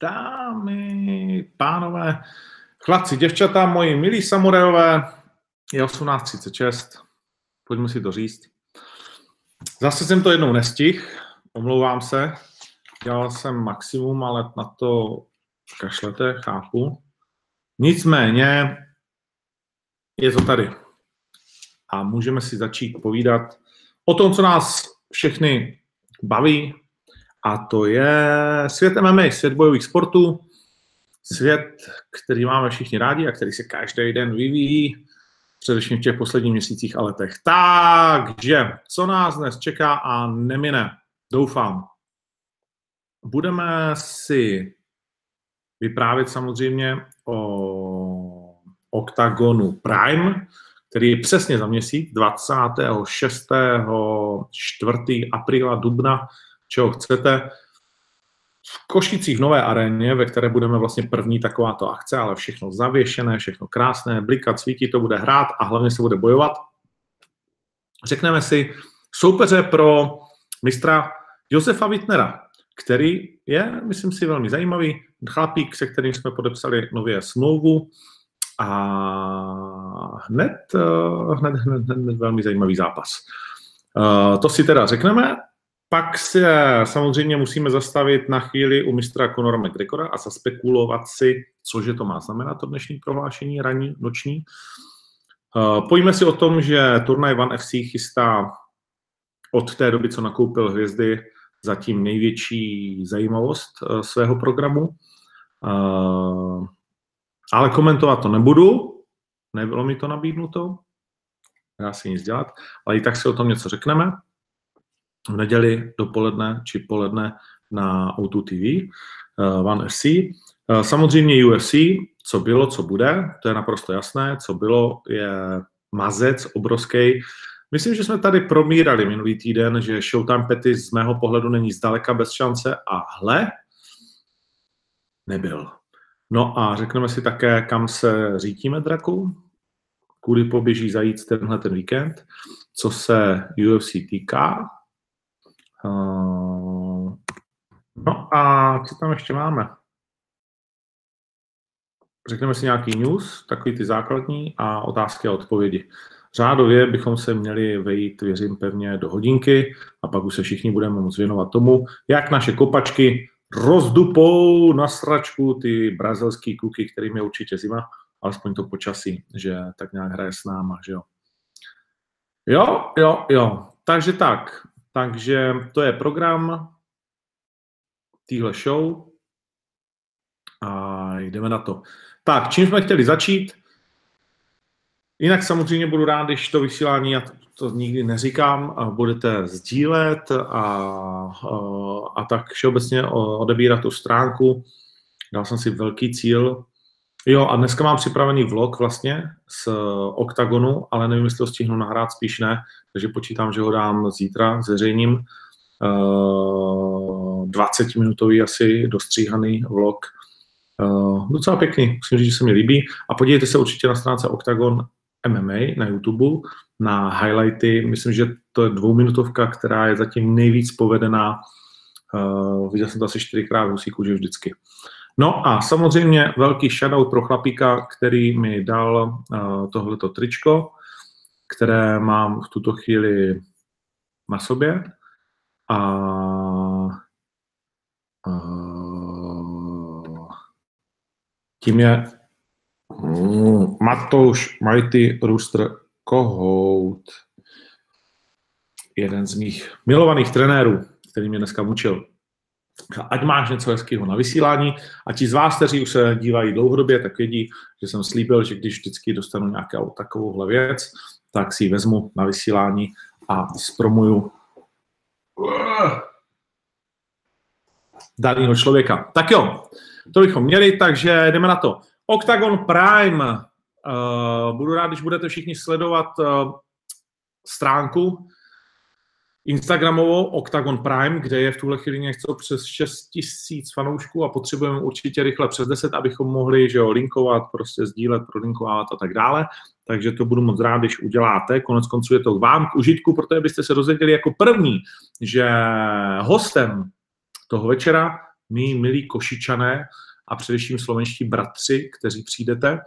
Dámy, pánové, chlapci, děvčata, moji milí samurajové, je 18.36, pojďme si to říct. Zase jsem to jednou nestih, omlouvám se, dělal jsem maximum, ale na to kašlete, chápu. Nicméně je to tady. A můžeme si začít povídat o tom, co nás všechny baví, a to je svět MMA, svět bojových sportů, svět, který máme všichni rádi a který se každý den vyvíjí, především v těch posledních měsících a letech. Takže, co nás dnes čeká a nemine, doufám. Budeme si vyprávět samozřejmě o Octagonu Prime, který je přesně za měsíc, 26. 4. apríla, dubna čeho chcete. V Košicích nové aréně, ve které budeme vlastně první takováto akce, ale všechno zavěšené, všechno krásné, blikat, svítí, to bude hrát a hlavně se bude bojovat. Řekneme si soupeře pro mistra Josefa Wittnera, který je, myslím si, velmi zajímavý. Chlapík, se kterým jsme podepsali nově smlouvu a hned, eh, hned, hned, hned, velmi zajímavý zápas. Uh, to si teda řekneme pak se samozřejmě musíme zastavit na chvíli u mistra Conora McGregora a zaspekulovat si, cože to má znamenat to dnešní prohlášení, ranní, noční. Eh, pojďme si o tom, že turnaj One FC chystá od té doby, co nakoupil hvězdy, zatím největší zajímavost eh, svého programu. Eh, ale komentovat to nebudu, nebylo mi to nabídnuto, dá se nic dělat, ale i tak si o tom něco řekneme v neděli dopoledne či poledne na O2 TV, uh, One FC. Uh, samozřejmě UFC, co bylo, co bude, to je naprosto jasné. Co bylo, je mazec obrovský. Myslím, že jsme tady promírali minulý týden, že Showtime Petty z mého pohledu není zdaleka bez šance a hle, nebyl. No a řekneme si také, kam se řítíme draku, kudy poběží zajít tenhle ten víkend, co se UFC týká, no a co tam ještě máme? Řekneme si nějaký news, takový ty základní a otázky a odpovědi. Řádově bychom se měli vejít, věřím pevně, do hodinky a pak už se všichni budeme moct věnovat tomu, jak naše kopačky rozdupou na sračku ty brazilský kluky, kterým je určitě zima, alespoň to počasí, že tak nějak hraje s náma, že jo. Jo, jo, jo. Takže tak, takže to je program téhle show a jdeme na to. Tak, čím jsme chtěli začít? Jinak samozřejmě budu rád, když to vysílání, já to, to nikdy neříkám, a budete sdílet a, a, a tak všeobecně odebírat tu stránku. Dal jsem si velký cíl Jo, a dneska mám připravený vlog vlastně z OKTAGONu, ale nevím, jestli to stihnu nahrát, spíš ne, takže počítám, že ho dám zítra, zveřejním. Uh, 20-minutový asi dostříhaný vlog. Uh, docela pěkný, musím říct, že se mi líbí. A podívejte se určitě na stránce Octagon MMA na YouTube, na highlighty. Myslím, že to je dvouminutovka, která je zatím nejvíc povedená. Uh, viděl jsem to asi čtyřikrát v husíku, že vždycky. No a samozřejmě velký shoutout pro chlapíka, který mi dal uh, tohleto tričko, které mám v tuto chvíli na sobě. A uh, tím je mm, Matouš Mighty Rooster Kohout, jeden z mých milovaných trenérů, který mě dneska mučil ať máš něco hezkého na vysílání a ti z vás, kteří už se dívají dlouhodobě, tak vědí, že jsem slíbil, že když vždycky dostanu nějakou takovouhle věc, tak si ji vezmu na vysílání a zpromuju daného člověka. Tak jo, to bychom měli, takže jdeme na to. Octagon Prime. Uh, budu rád, když budete všichni sledovat uh, stránku Instagramovou Octagon Prime, kde je v tuhle chvíli něco přes 6 tisíc fanoušků a potřebujeme určitě rychle přes 10, abychom mohli že jo, linkovat, prostě sdílet, prolinkovat a tak dále. Takže to budu moc rád, když uděláte. Konec konců je to vám k užitku, protože byste se dozvěděli jako první, že hostem toho večera mý milí Košičané a především slovenští bratři, kteří přijdete,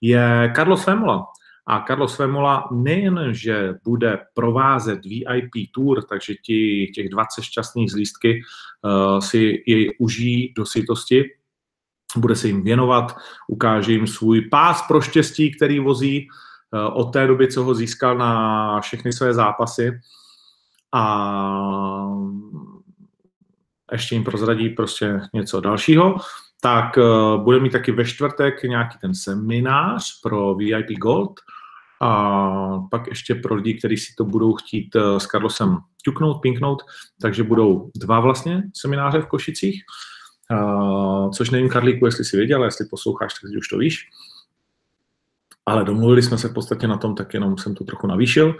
je Carlos Vemola. A Carlos Vemola nejen, že bude provázet VIP tour, takže ti, těch 20 šťastných z lístky uh, si jej užijí do sytosti, bude se jim věnovat, ukáže jim svůj pás pro štěstí, který vozí uh, od té doby, co ho získal na všechny své zápasy. A ještě jim prozradí prostě něco dalšího tak uh, bude mít taky ve čtvrtek nějaký ten seminář pro VIP Gold a pak ještě pro lidi, kteří si to budou chtít uh, s Carlosem ťuknout, pinknout, takže budou dva vlastně semináře v Košicích, uh, což nevím, Karlíku, jestli si věděl, jestli posloucháš, tak už to víš. Ale domluvili jsme se v podstatě na tom, tak jenom jsem to trochu navýšil.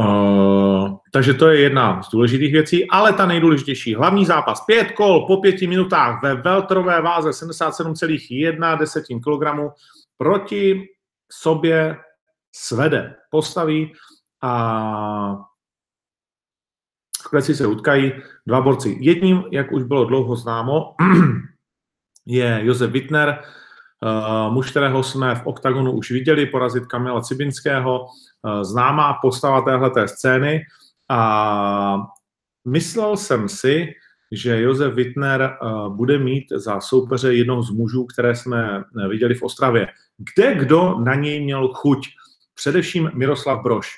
Uh, takže to je jedna z důležitých věcí, ale ta nejdůležitější, hlavní zápas, pět kol po pěti minutách ve veltrové váze 77,1 kg proti sobě svede, postaví a v kleci se utkají dva borci. Jedním, jak už bylo dlouho známo, je Josef Wittner, Uh, muž, kterého jsme v OKTAGONu už viděli porazit Kamila Cibinského, uh, známá postava téhleté scény a myslel jsem si, že Josef Wittner uh, bude mít za soupeře jednoho z mužů, které jsme viděli v Ostravě. Kde kdo na něj měl chuť? Především Miroslav Broš.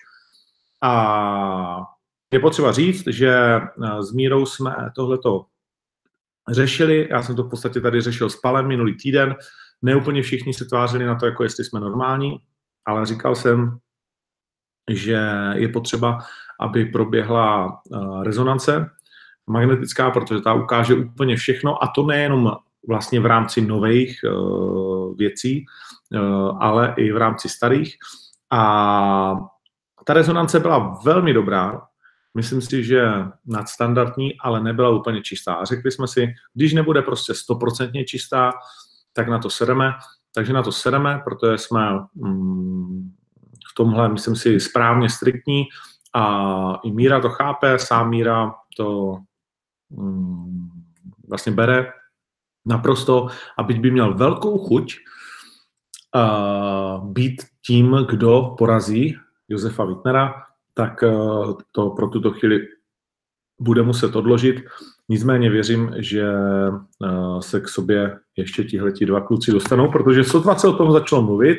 A je potřeba říct, že s Mírou jsme tohleto řešili. Já jsem to v podstatě tady řešil s Palem minulý týden. Neúplně všichni se tvářili na to, jako jestli jsme normální, ale říkal jsem, že je potřeba, aby proběhla uh, rezonance magnetická, protože ta ukáže úplně všechno a to nejenom vlastně v rámci nových uh, věcí, uh, ale i v rámci starých. A ta rezonance byla velmi dobrá, myslím si, že nadstandardní, ale nebyla úplně čistá. Řekli jsme si, když nebude prostě stoprocentně čistá, tak na to sedeme. Takže na to sedeme, protože jsme mm, v tomhle, myslím si, správně striktní a i Míra to chápe, sám Míra to mm, vlastně bere naprosto a byť by měl velkou chuť být tím, kdo porazí Josefa Wittnera, tak uh, to pro tuto chvíli bude muset odložit. Nicméně věřím, že uh, se k sobě ještě tihleti dva kluci dostanou, protože sotva se o tom začalo mluvit,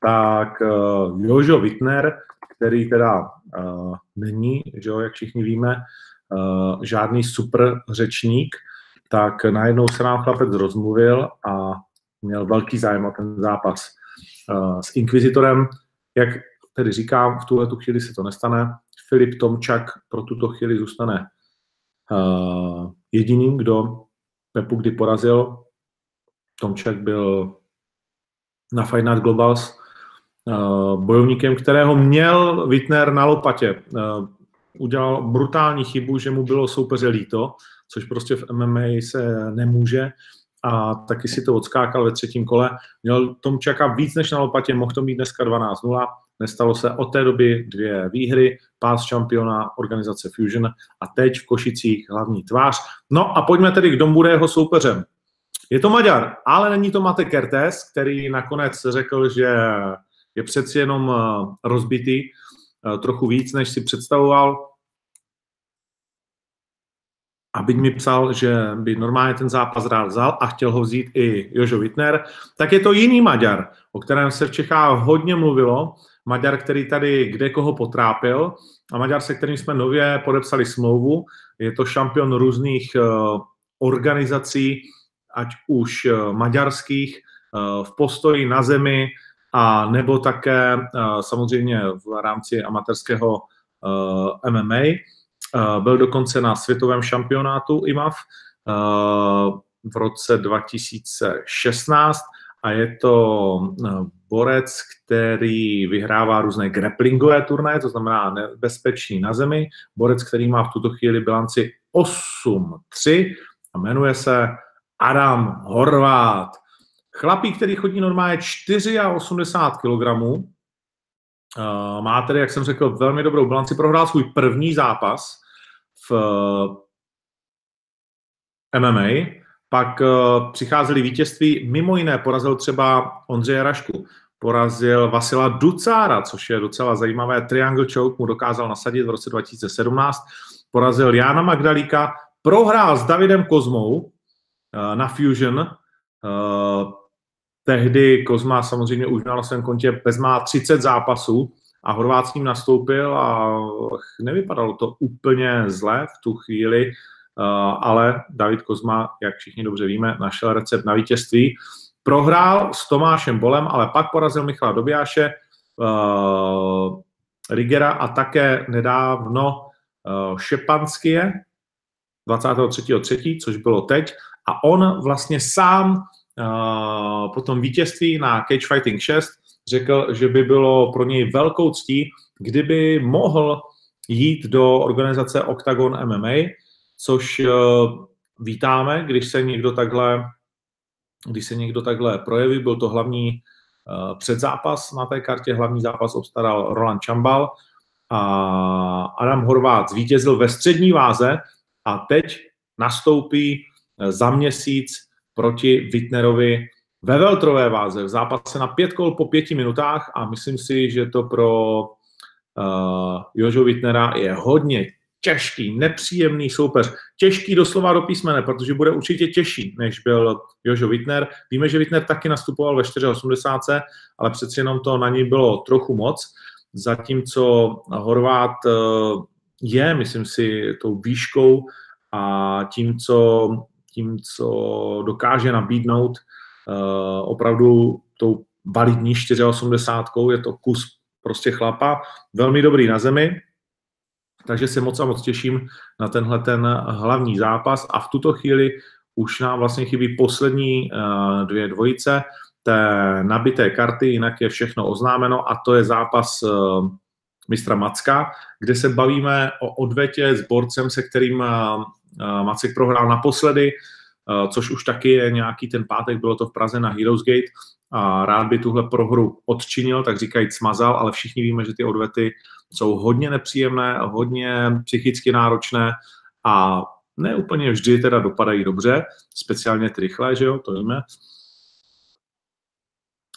tak uh, Jožo Wittner, který teda uh, není, že jo, jak všichni víme, žádný super řečník, tak najednou se nám chlapec rozmluvil a měl velký zájem o ten zápas s Inquisitorem. Jak tedy říkám, v tuhle tu chvíli se to nestane. Filip Tomčak pro tuto chvíli zůstane jediným, kdo Pepu kdy porazil. Tomčak byl na Fight Night Globals bojovníkem, kterého měl Wittner na lopatě. Udělal brutální chybu, že mu bylo soupeře líto, což prostě v MMA se nemůže a taky si to odskákal ve třetím kole. Měl Tomčaka víc než na lopatě, mohl to mít dneska 12-0. Nestalo se od té doby dvě výhry, pás šampiona organizace Fusion a teď v Košicích hlavní tvář. No a pojďme tedy, kdo bude jeho soupeřem. Je to Maďar, ale není to Mate Kertes, který nakonec řekl, že je přeci jenom eh, rozbitý eh, trochu víc, než si představoval. A byť mi psal, že by normálně ten zápas rád vzal a chtěl ho vzít i Jožo Wittner, tak je to jiný Maďar, o kterém se v Čechách hodně mluvilo. Maďar, který tady kde koho potrápil a Maďar, se kterým jsme nově podepsali smlouvu. Je to šampion různých uh, organizací, ať už uh, maďarských, uh, v postoji na zemi, a nebo také samozřejmě v rámci amatérského MMA. Byl dokonce na světovém šampionátu IMAF v roce 2016 a je to borec, který vyhrává různé grapplingové turnaje, to znamená nebezpečný na zemi. Borec, který má v tuto chvíli bilanci 8-3 a jmenuje se Adam Horvát. Chlapík, který chodí normálně 84 kg, má tedy, jak jsem řekl, velmi dobrou bilanci, prohrál svůj první zápas v MMA Pak uh, přicházely vítězství, mimo jiné porazil třeba Ondřeje Rašku, porazil Vasila Ducára, což je docela zajímavé. Triangle choke mu dokázal nasadit v roce 2017. Porazil Jana Magdalíka, prohrál s Davidem Kozmou uh, na Fusion. Tehdy Kozma samozřejmě už na svém kontě bezmá 30 zápasů a Horvát s ním nastoupil a nevypadalo to úplně zle v tu chvíli, uh, ale David Kozma, jak všichni dobře víme, našel recept na vítězství. Prohrál s Tomášem Bolem, ale pak porazil Michala Dobijáše, uh, Rigera a také nedávno uh, Šepanskie 23.3., což bylo teď. A on vlastně sám po tom vítězství na Cage Fighting 6 řekl, že by bylo pro něj velkou ctí, kdyby mohl jít do organizace Octagon MMA, což uh, vítáme, když se někdo takhle když se někdo takhle projeví, byl to hlavní uh, předzápas na té kartě, hlavní zápas obstaral Roland Čambal a Adam Horvát zvítězil ve střední váze a teď nastoupí eh, za měsíc proti Wittnerovi ve veltrové váze v zápase na pět kol po pěti minutách a myslím si, že to pro uh, Jožo Wittnera je hodně těžký, nepříjemný soupeř. Těžký doslova do písmene, protože bude určitě těžší, než byl Jožo Wittner. Víme, že Wittner taky nastupoval ve 4,80, ale přeci jenom to na ní bylo trochu moc. Zatímco Horvát eh, je, myslím si, tou výškou a tím, co, tím, co dokáže nabídnout opravdu tou validní 4,80, je to kus prostě chlapa, velmi dobrý na zemi, takže se moc a moc těším na tenhle ten hlavní zápas a v tuto chvíli už nám vlastně chybí poslední uh, dvě dvojice té nabité karty, jinak je všechno oznámeno a to je zápas uh, mistra Macka, kde se bavíme o odvetě s borcem, se kterým Macek prohrál naposledy, což už taky je nějaký ten pátek, bylo to v Praze na Heroes Gate a rád by tuhle prohru odčinil, tak říkajíc smazal, ale všichni víme, že ty odvety jsou hodně nepříjemné, hodně psychicky náročné a ne úplně vždy teda dopadají dobře, speciálně ty rychlé, že jo, to víme.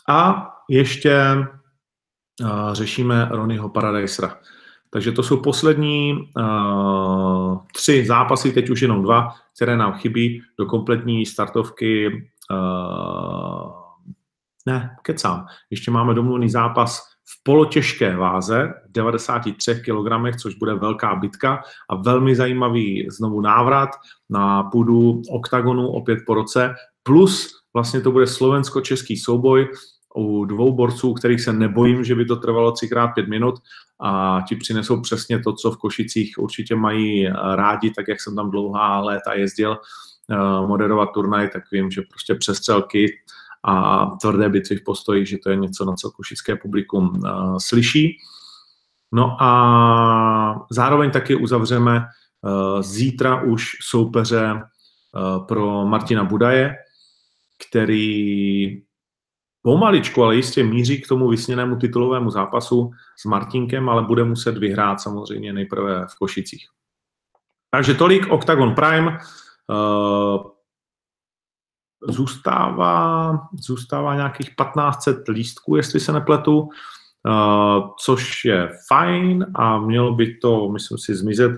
A ještě uh, řešíme Ronnieho Paradisera. Takže to jsou poslední uh, tři zápasy, teď už jenom dva, které nám chybí do kompletní startovky. Uh, ne, kecám. Ještě máme domluvený zápas v polotěžké váze, 93 kg, což bude velká bitka a velmi zajímavý znovu návrat na půdu oktagonu opět po roce, plus vlastně to bude slovensko-český souboj u dvou borců, kterých se nebojím, že by to trvalo 3x5 minut a ti přinesou přesně to, co v Košicích určitě mají rádi, tak jak jsem tam dlouhá léta jezdil eh, moderovat turnaj, tak vím, že prostě přestřelky a tvrdé bitvy v postoji, že to je něco, na co košické publikum uh, slyší. No a zároveň taky uzavřeme zítra už soupeře pro Martina Budaje, který pomaličku, ale jistě míří k tomu vysněnému titulovému zápasu s Martinkem, ale bude muset vyhrát samozřejmě nejprve v Košicích. Takže tolik Octagon Prime. Uh, zůstává, zůstává nějakých 1500 lístků, jestli se nepletu, uh, což je fajn a mělo by to, myslím si, zmizet.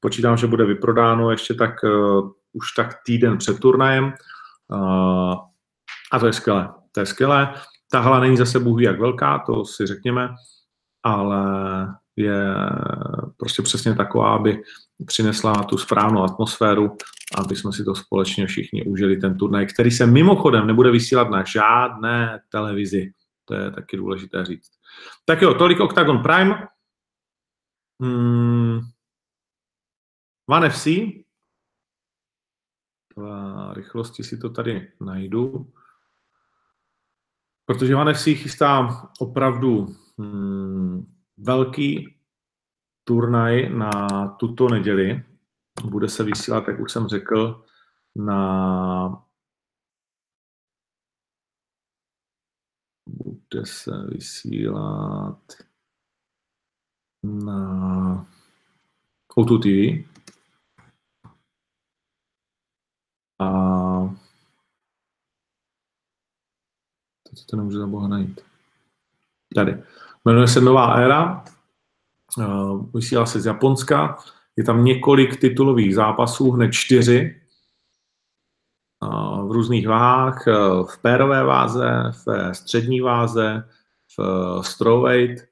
Počítám, že bude vyprodáno ještě tak uh, už tak týden před turnajem a to je skvělé. To je skvělé. Ta hala není zase bůh jak velká, to si řekněme, ale je prostě přesně taková, aby přinesla tu správnou atmosféru, aby jsme si to společně všichni užili, ten turnaj, který se mimochodem nebude vysílat na žádné televizi. To je taky důležité říct. Tak jo, tolik Octagon Prime. Hmm. One FC. V rychlosti si to tady najdu. Protože FC chystá opravdu hmm, velký turnaj na tuto neděli. Bude se vysílat, jak už jsem řekl, na bude se vysílat na O2 TV. A Teď to nemůžu za boha najít. Tady. Jmenuje se Nová éra, uh, vysílá se z Japonska, je tam několik titulových zápasů, hned čtyři, uh, v různých váhách, uh, v pérové váze, v střední váze, v strawweight,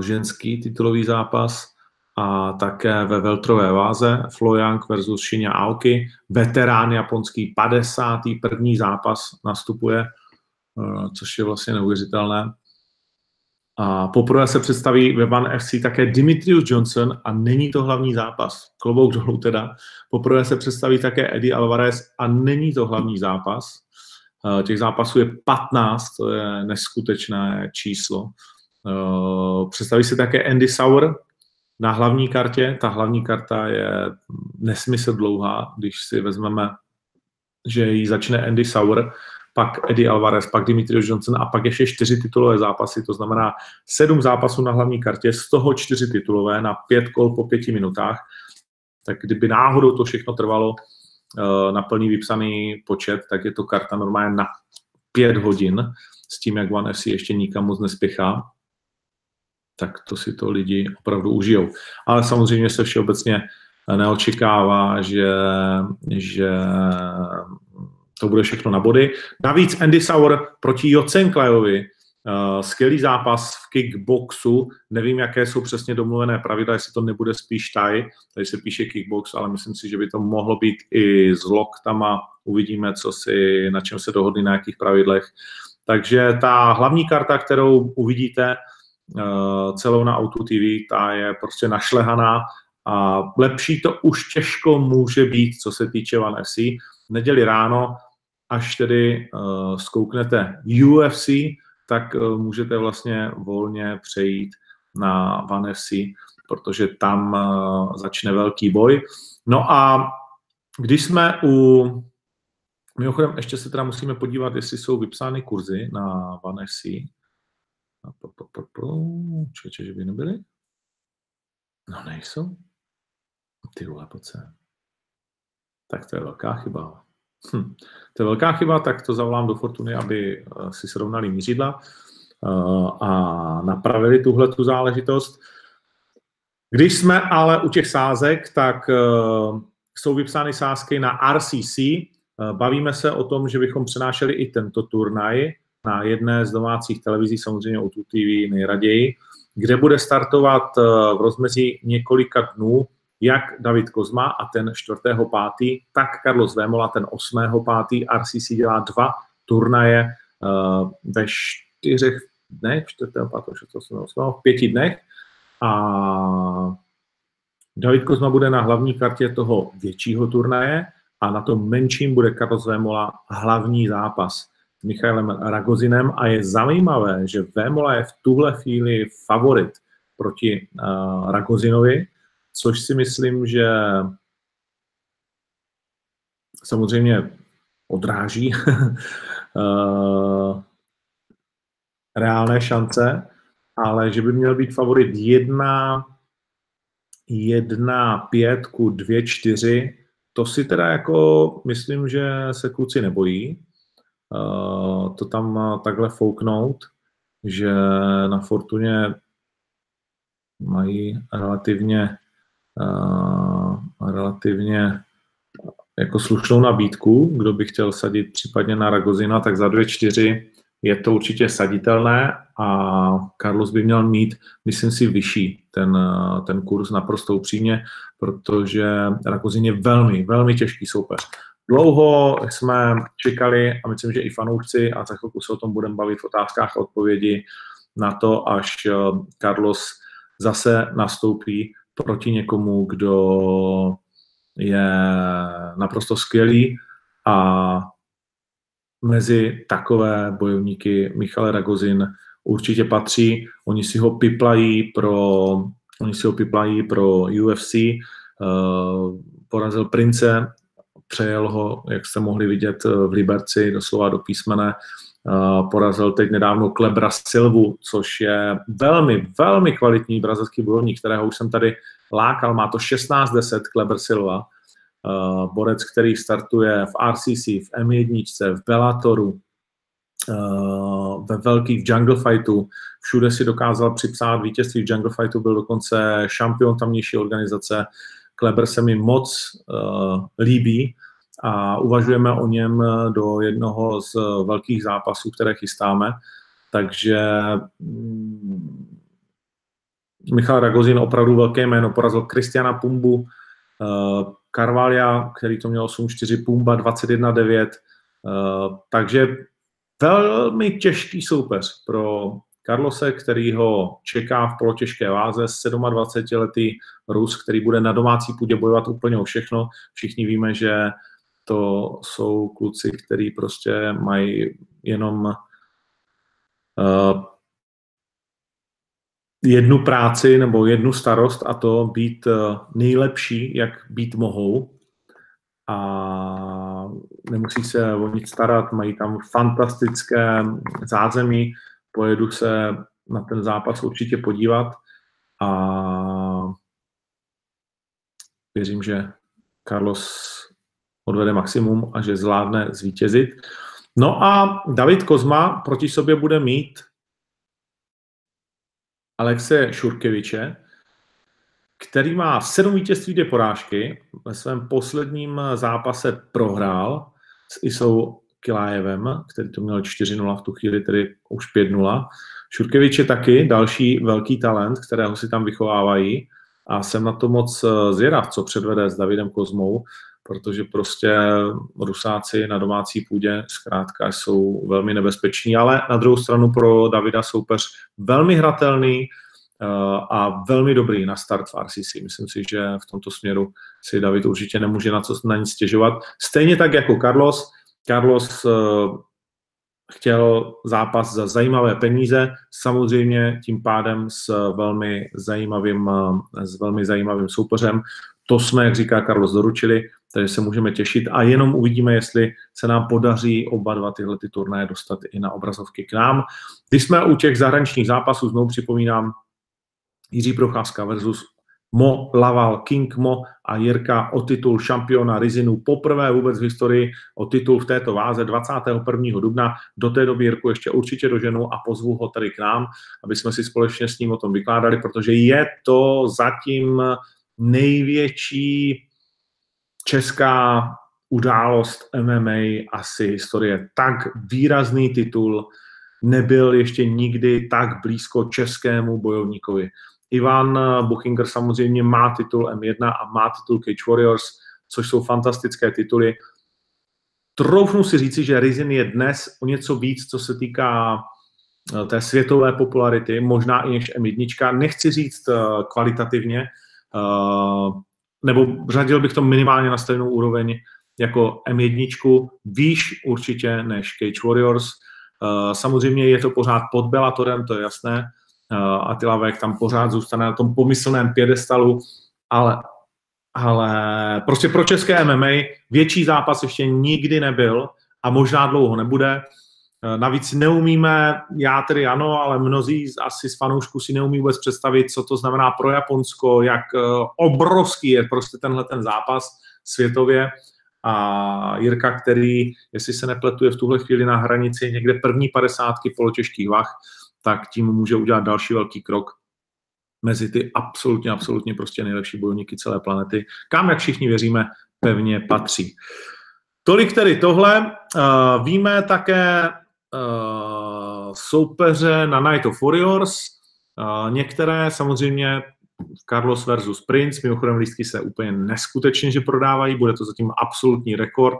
ženský titulový zápas a také ve veltrové váze Floyang versus Shinya Aoki. Veterán japonský 51. zápas nastupuje, což je vlastně neuvěřitelné. A poprvé se představí ve One FC také Dimitrius Johnson a není to hlavní zápas. Klobouk dolů teda. Poprvé se představí také Eddie Alvarez a není to hlavní zápas. Eh, těch zápasů je 15, to je neskutečné číslo. Eh, představí se také Andy Sauer na hlavní kartě. Ta hlavní karta je nesmysl dlouhá, když si vezmeme, že ji začne Andy Sauer pak Eddie Alvarez, pak Dimitrios Johnson a pak ještě čtyři titulové zápasy, to znamená sedm zápasů na hlavní kartě, z toho čtyři titulové na pět kol po pěti minutách. Tak kdyby náhodou to všechno trvalo uh, na plný vypsaný počet, tak je to karta normálně na pět hodin s tím, jak One FC ještě nikam moc nespěchá tak to si to lidi opravdu užijou. Ale samozřejmě se všeobecně neočekává, že, že to bude všechno na body. Navíc Andy Sauer proti Jocenklejovi, uh, skvělý zápas v kickboxu, nevím, jaké jsou přesně domluvené pravidla, jestli to nebude spíš taj, tady se píše kickbox, ale myslím si, že by to mohlo být i s loktama, uvidíme, co si, na čem se dohodli, na jakých pravidlech. Takže ta hlavní karta, kterou uvidíte uh, celou na Auto TV, ta je prostě našlehaná a lepší to už těžko může být, co se týče One FC. Neděli ráno až tedy uh, zkouknete UFC, tak uh, můžete vlastně volně přejít na One FC, protože tam uh, začne velký boj. No a když jsme u... Mimochodem, ještě se teda musíme podívat, jestli jsou vypsány kurzy na One FC. Čeče, že by nebyly? No nejsou. Ty vole. Tak to je velká chyba. Hm. To je velká chyba, tak to zavolám do Fortuny, aby eh, si srovnali mířidla eh, a napravili tuhle tu záležitost. Když jsme ale u těch sázek, tak eh, jsou vypsány sázky na RCC. Bavíme se o tom, že bychom přenášeli i tento turnaj na jedné z domácích televizí, samozřejmě o TV nejraději, kde bude startovat v rozmezí několika dnů jak David Kozma a ten 4.5., tak Carlos Vémola ten 8.5. RCC dělá dva turnaje uh, ve čtyřech dnech, 4. 5. 6. 8. v pěti dnech a David Kozma bude na hlavní kartě toho většího turnaje a na tom menším bude Carlos Vémola hlavní zápas s Michailem Ragozinem a je zajímavé, že Vémola je v tuhle chvíli favorit proti uh, Ragozinovi, což si myslím, že samozřejmě odráží eh, reálné šance, ale že by měl být favorit jedna, jedna pětku, dvě, čtyři, to si teda jako myslím, že se kluci nebojí uh, to tam takhle fouknout, že na Fortuně mají relativně relativně jako slušnou nabídku, kdo by chtěl sadit případně na Ragozina, tak za 2-4 je to určitě saditelné a Carlos by měl mít, myslím si, vyšší ten, ten kurz naprosto upřímně, protože Ragozin je velmi, velmi těžký soupeř. Dlouho jsme čekali, a myslím, že i fanoušci, a za chvilku se o tom budeme bavit v otázkách a odpovědi, na to, až Carlos zase nastoupí proti někomu, kdo je naprosto skvělý a mezi takové bojovníky Michal Ragozin určitě patří. Oni si ho piplají pro, oni si ho piplají pro UFC, eh, porazil Prince, přejel ho, jak jste mohli vidět v Liberci, doslova do písmene, porazil teď nedávno Klebra Silvu, což je velmi, velmi kvalitní brazilský bojovník, kterého už jsem tady lákal. Má to 16-10 Kleber Silva, borec, který startuje v RCC, v M1, v Bellatoru, ve velkých jungle fightu, všude si dokázal připsat vítězství v jungle fightu, byl dokonce šampion tamnější organizace. Kleber se mi moc uh, líbí a uvažujeme o něm do jednoho z velkých zápasů, které chystáme. Takže mm, Michal Ragozin opravdu velké jméno, porazil Kristiana Pumbu, uh, Carvalia, který to měl 8-4, Pumba 21-9, uh, takže velmi těžký soupeř pro Carlose, který ho čeká v polotěžké váze, 27-letý Rus, který bude na domácí půdě bojovat úplně o všechno. Všichni víme, že to jsou kluci, kteří prostě mají jenom uh, jednu práci nebo jednu starost a to být uh, nejlepší, jak být mohou. A nemusí se o nic starat, mají tam fantastické zázemí, pojedu se na ten zápas určitě podívat a věřím, že Carlos odvede maximum a že zvládne zvítězit. No a David Kozma proti sobě bude mít Alexe Šurkeviče, který má sedm vítězství, dvě porážky. Ve svém posledním zápase prohrál s Isou Kilájevem, který to měl 4-0 v tu chvíli, tedy už 5-0. Šurkevič je taky další velký talent, kterého si tam vychovávají a jsem na to moc zvědav, co předvede s Davidem Kozmou, protože prostě Rusáci na domácí půdě zkrátka jsou velmi nebezpeční, ale na druhou stranu pro Davida soupeř velmi hratelný eh, a velmi dobrý na start v RCC. Myslím si, že v tomto směru si David určitě nemůže na, co, na nic stěžovat. Stejně tak jako Carlos. Carlos eh, chtěl zápas za zajímavé peníze, samozřejmě tím pádem s velmi zajímavým, eh, s velmi zajímavým soupeřem. To jsme, jak říká Carlos, doručili takže se můžeme těšit a jenom uvidíme, jestli se nám podaří oba dva tyhle ty turnaje dostat i na obrazovky k nám. Když jsme u těch zahraničních zápasů, znovu připomínám, Jiří Procházka versus Mo Laval, King Mo a Jirka o titul šampiona Rizinu poprvé vůbec v historii o titul v této váze 21. dubna. Do té doby Jirku ještě určitě doženu a pozvu ho tady k nám, aby jsme si společně s ním o tom vykládali, protože je to zatím největší česká událost MMA, asi historie. Tak výrazný titul nebyl ještě nikdy tak blízko českému bojovníkovi. Ivan Buchinger samozřejmě má titul M1 a má titul Cage Warriors, což jsou fantastické tituly. Troufnu si říci, že Rizin je dnes o něco víc, co se týká eh, té světové popularity, možná i než M1. Nechci říct eh, kvalitativně, eh, nebo řadil bych to minimálně na stejnou úroveň jako M1, výš určitě než Cage Warriors. Uh, samozřejmě je to pořád pod Bellatorem, to je jasné. Uh, Attila Vek tam pořád zůstane na tom pomyslném pědestalu, ale, ale prostě pro české MMA větší zápas ještě nikdy nebyl a možná dlouho nebude. Eh, navíc neumíme, já tedy ano, ale mnozí asi z fanoušků si neumí vůbec představit, co to znamená pro Japonsko, jak eh, obrovský je prostě tenhle ten zápas světově. A Jirka, který, jestli se nepletuje v tuhle chvíli na hranici někde první padesátky polotěžkých vah, tak tím může udělat další velký krok mezi ty absolutně, absolutně prostě nejlepší bojovníky celé planety, kam, jak všichni věříme, pevně patří. Tolik tedy tohle. Uh, víme také uh, soupeře na Night of Warriors. Uh, některé samozřejmě Carlos versus Prince, mimochodem lístky se úplně neskutečně, že prodávají, bude to zatím absolutní rekord.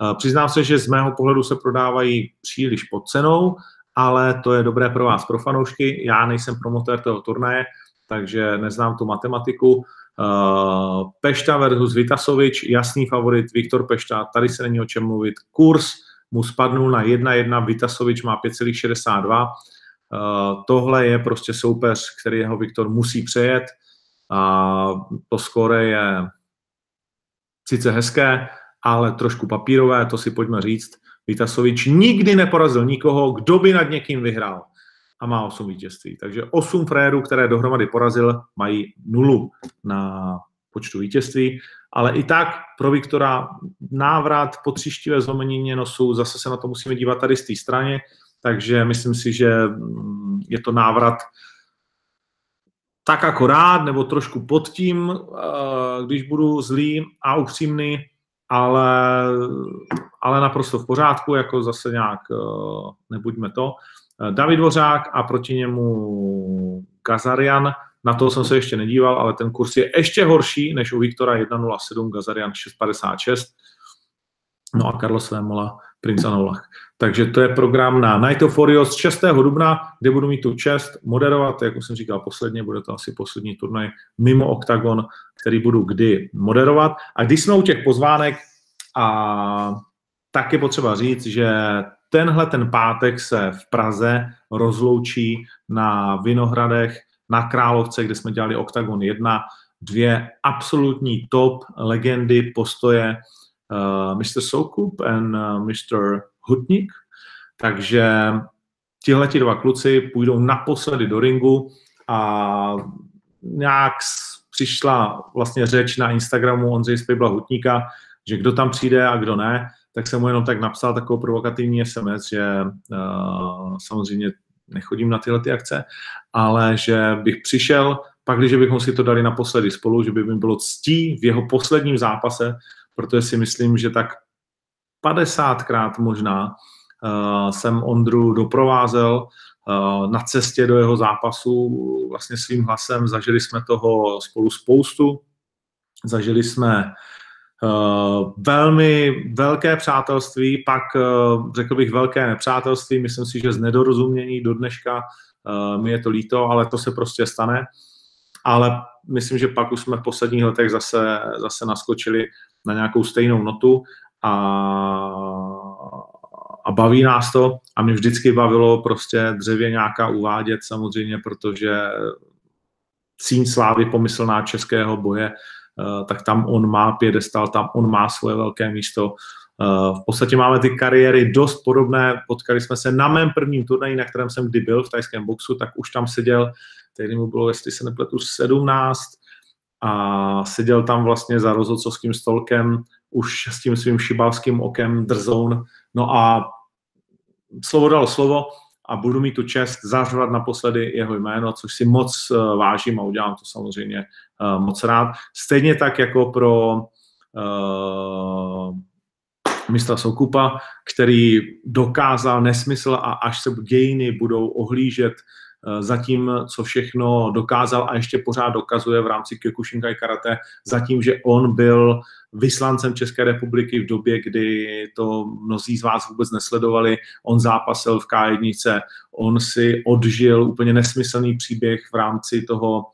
Uh, přiznám se, že z mého pohledu se prodávají příliš pod cenou, ale to je dobré pro vás, pro fanoušky. Já nejsem promotér toho turnaje, takže neznám tu matematiku. Uh, Pešta versus Vitasovič, jasný favorit, Viktor Pešta, tady se není o čem mluvit. Kurs mu spadnul na 1-1, Vitasovič má 5,62. Uh, tohle je prostě soupeř, který jeho Viktor musí přejet a to skóre je sice hezké, ale trošku papírové, to si pojďme říct. Vitasovič nikdy neporazil nikoho, kdo by nad někým vyhrál a má 8 vítězství. Takže 8 frérů, které dohromady porazil, mají nulu na počtu vítězství ale i tak pro Viktora návrat po třištivé zlomenině nosu, zase se na to musíme dívat tady z té straně, takže myslím si, že mm, je to návrat tak akorát, nebo trošku pod tím, eh, když budu zlý a upřímný, ale, ale naprosto v pořádku, jako zase nějak eh, nebuďme to. Eh, David Dvořák a proti němu Gazarian, na to jsem se ještě nedíval, ale ten kurz je ještě horší než u Viktora 1.07, Gazarian 6.56, no a Carlos Vémola, Prince Anolach. Takže to je program na Night of Warriors 6. dubna, kde budu mít tu čest moderovat, jak už jsem říkal posledně, bude to asi poslední turnaj mimo OKTAGON, který budu kdy moderovat. A když jsme u těch pozvánek, a tak je potřeba říct, že tenhle ten pátek se v Praze rozloučí na Vinohradech na Královce, kde jsme dělali OKTAGON 1, dvě absolutní top legendy postoje uh, Mr. Soukup a uh, Mr. Hutnik. Takže tihleti dva kluci půjdou naposledy do ringu a nějak přišla vlastně řeč na Instagramu Ondřej Spejbla Hutníka, že kdo tam přijde a kdo ne, tak jsem mu jenom tak napsal takovou provokativní SMS, že uh, samozřejmě nechodím na tyhle ty akce, ale že bych přišel, pak když bychom si to dali naposledy spolu, že by mi bylo ctí v jeho posledním zápase, protože si myslím, že tak 50krát možná uh, jsem Ondru doprovázel uh, na cestě do jeho zápasu vlastně svým hlasem. Zažili jsme toho spolu spoustu. Zažili jsme velmi velké přátelství, pak uh, řekl bych velké nepřátelství, myslím si, že z nedorozumění do dneška uh, mi je to líto, ale to se prostě stane. Ale myslím, že pak už jsme v posledních letech zase, zase naskočili na nějakou stejnou notu a, a baví nás to a mě vždycky bavilo prostě dřevě nějaká uvádět samozřejmě, protože cín slávy pomyslná českého boje Eh, tak tam on má pědestal, tam on má svoje velké místo. Eh, v podstatě máme ty kariéry dost podobné, potkali jsme se na mém prvním turnaji, na kterém jsem kdy byl v tajském boxu, tak už tam seděl, tehdy mu bylo, jestli se nepletu, 17 a seděl tam vlastně za rozhodcovským stolkem už s tím svým šibalským okem drzoun. No a slovo dalo slovo a budu mít tu čest zařvat naposledy jeho jméno, což si moc eh, vážím a udělám to samozřejmě uh, moc rád. Stejně tak jako pro uh, mistra Soukupa, který dokázal nesmysl a až se dějiny budou ohlížet za tím, co všechno dokázal a ještě pořád dokazuje v rámci Kyokushinkai karate, za tím, že on byl vyslancem České republiky v době, kdy to mnozí z vás vůbec nesledovali. On zápasil v K1, on si odžil úplně nesmyslný příběh v rámci toho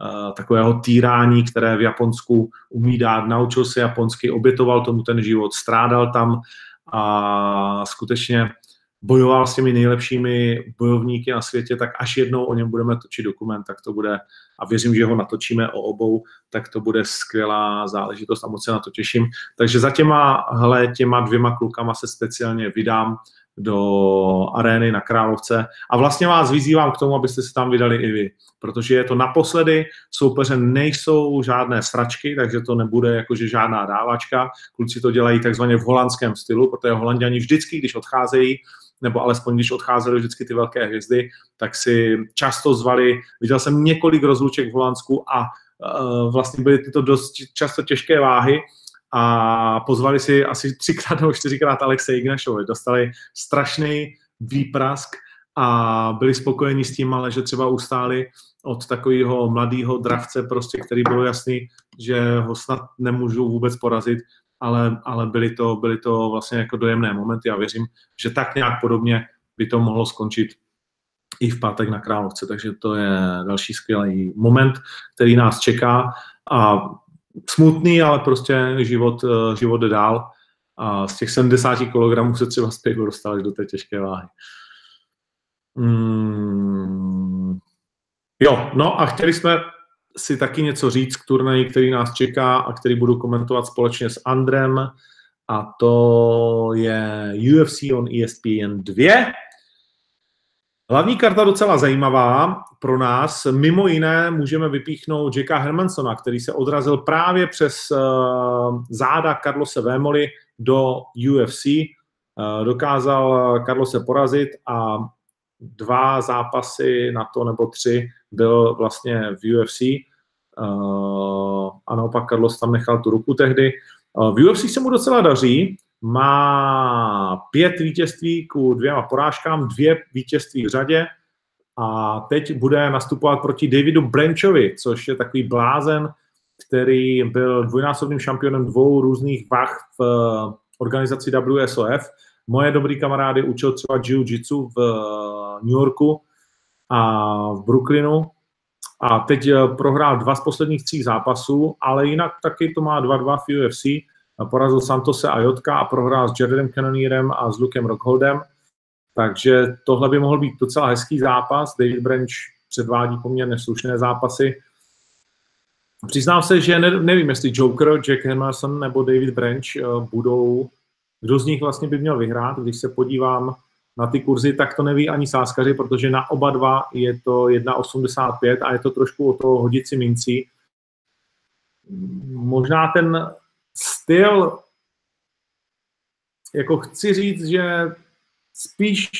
Eh, takového týrání, které v Japonsku umí dát. Naučil se japonsky, obětoval tomu ten život, strádal tam a skutečně bojoval s těmi nejlepšími bojovníky na světě, tak až jednou o něm budeme točit dokument, tak to bude, a věřím, že ho natočíme o obou, tak to bude skvělá záležitost a moc se na to těším. Takže za těma, hele, těma dvěma klukama se speciálně vydám do arény na Královce a vlastně vás vyzývám k tomu, abyste se tam vydali i vy, protože je to naposledy, soupeře nejsou žádné sračky, takže to nebude jakože žádná dávačka, kluci to dělají takzvaně v holandském stylu, protože holanděni vždycky, když odcházejí, nebo alespoň když odcházely vždycky ty velké hvězdy, tak si často zvali, viděl jsem několik rozluček v Holandsku a uh, vlastně byly tyto dost často těžké váhy, a pozvali si asi třikrát nebo čtyřikrát Alexe Ignašovi. Dostali strašný výprask a byli spokojeni s tím, ale že třeba ustáli od takového mladého dravce, prostě, který bylo jasný, že ho snad nemůžu vůbec porazit, ale, ale byly, to, byly to vlastně jako dojemné momenty a věřím, že tak nějak podobně by to mohlo skončit i v pátek na Královce, takže to je další skvělý moment, který nás čeká a smutný, ale prostě život, eh, život jde dál a z těch 70 kg se třeba zpět dostáváš do té těžké váhy. Mm. Jo, no a chtěli jsme si taky něco říct k turnaji, který nás čeká a který budu komentovat společně s Andrem a to je UFC on ESPN 2. Hlavní karta docela zajímavá pro nás. Mimo jiné můžeme vypíchnout Jacka Hermansona, který se odrazil právě přes uh, záda Carlose Vémoli do UFC. dokázal Carlose porazit a dva zápasy na to, nebo tři, byl vlastně v UFC a naopak Carlos tam nechal tu ruku tehdy. V UFC se mu docela daří, má pět vítězství ku dvěma porážkám, dvě vítězství v řadě a teď bude nastupovat proti Davidu Branchovi, což je takový blázen, který byl dvojnásobným šampionem dvou různých vah v eh, organizaci WSOF. Moje dobrý kamarády učil třeba jiu-jitsu v eh, New Yorku a v Brooklynu a teď eh, prohrál dva z posledních tří zápasů, ale jinak taky to má 2-2 v UFC. Porazil Santose a Jotka a prohrál s Jaredem Cannonierem a s Lukem Rockholdem. Takže tohle by mohl být docela hezký zápas. David Branch předvádí poměrně slušné zápasy. Přiznám se, že ne, nevím, jestli Joker, Jack Emerson nebo David Branch uh, budou, kdo z nich vlastně by měl vyhrát. Když se podívám na ty kurzy, tak to neví ani sáskaři, protože na oba dva je to 1,85 a je to trošku o to hodit si mincí. Možná ten styl, jako chci říct, že spíš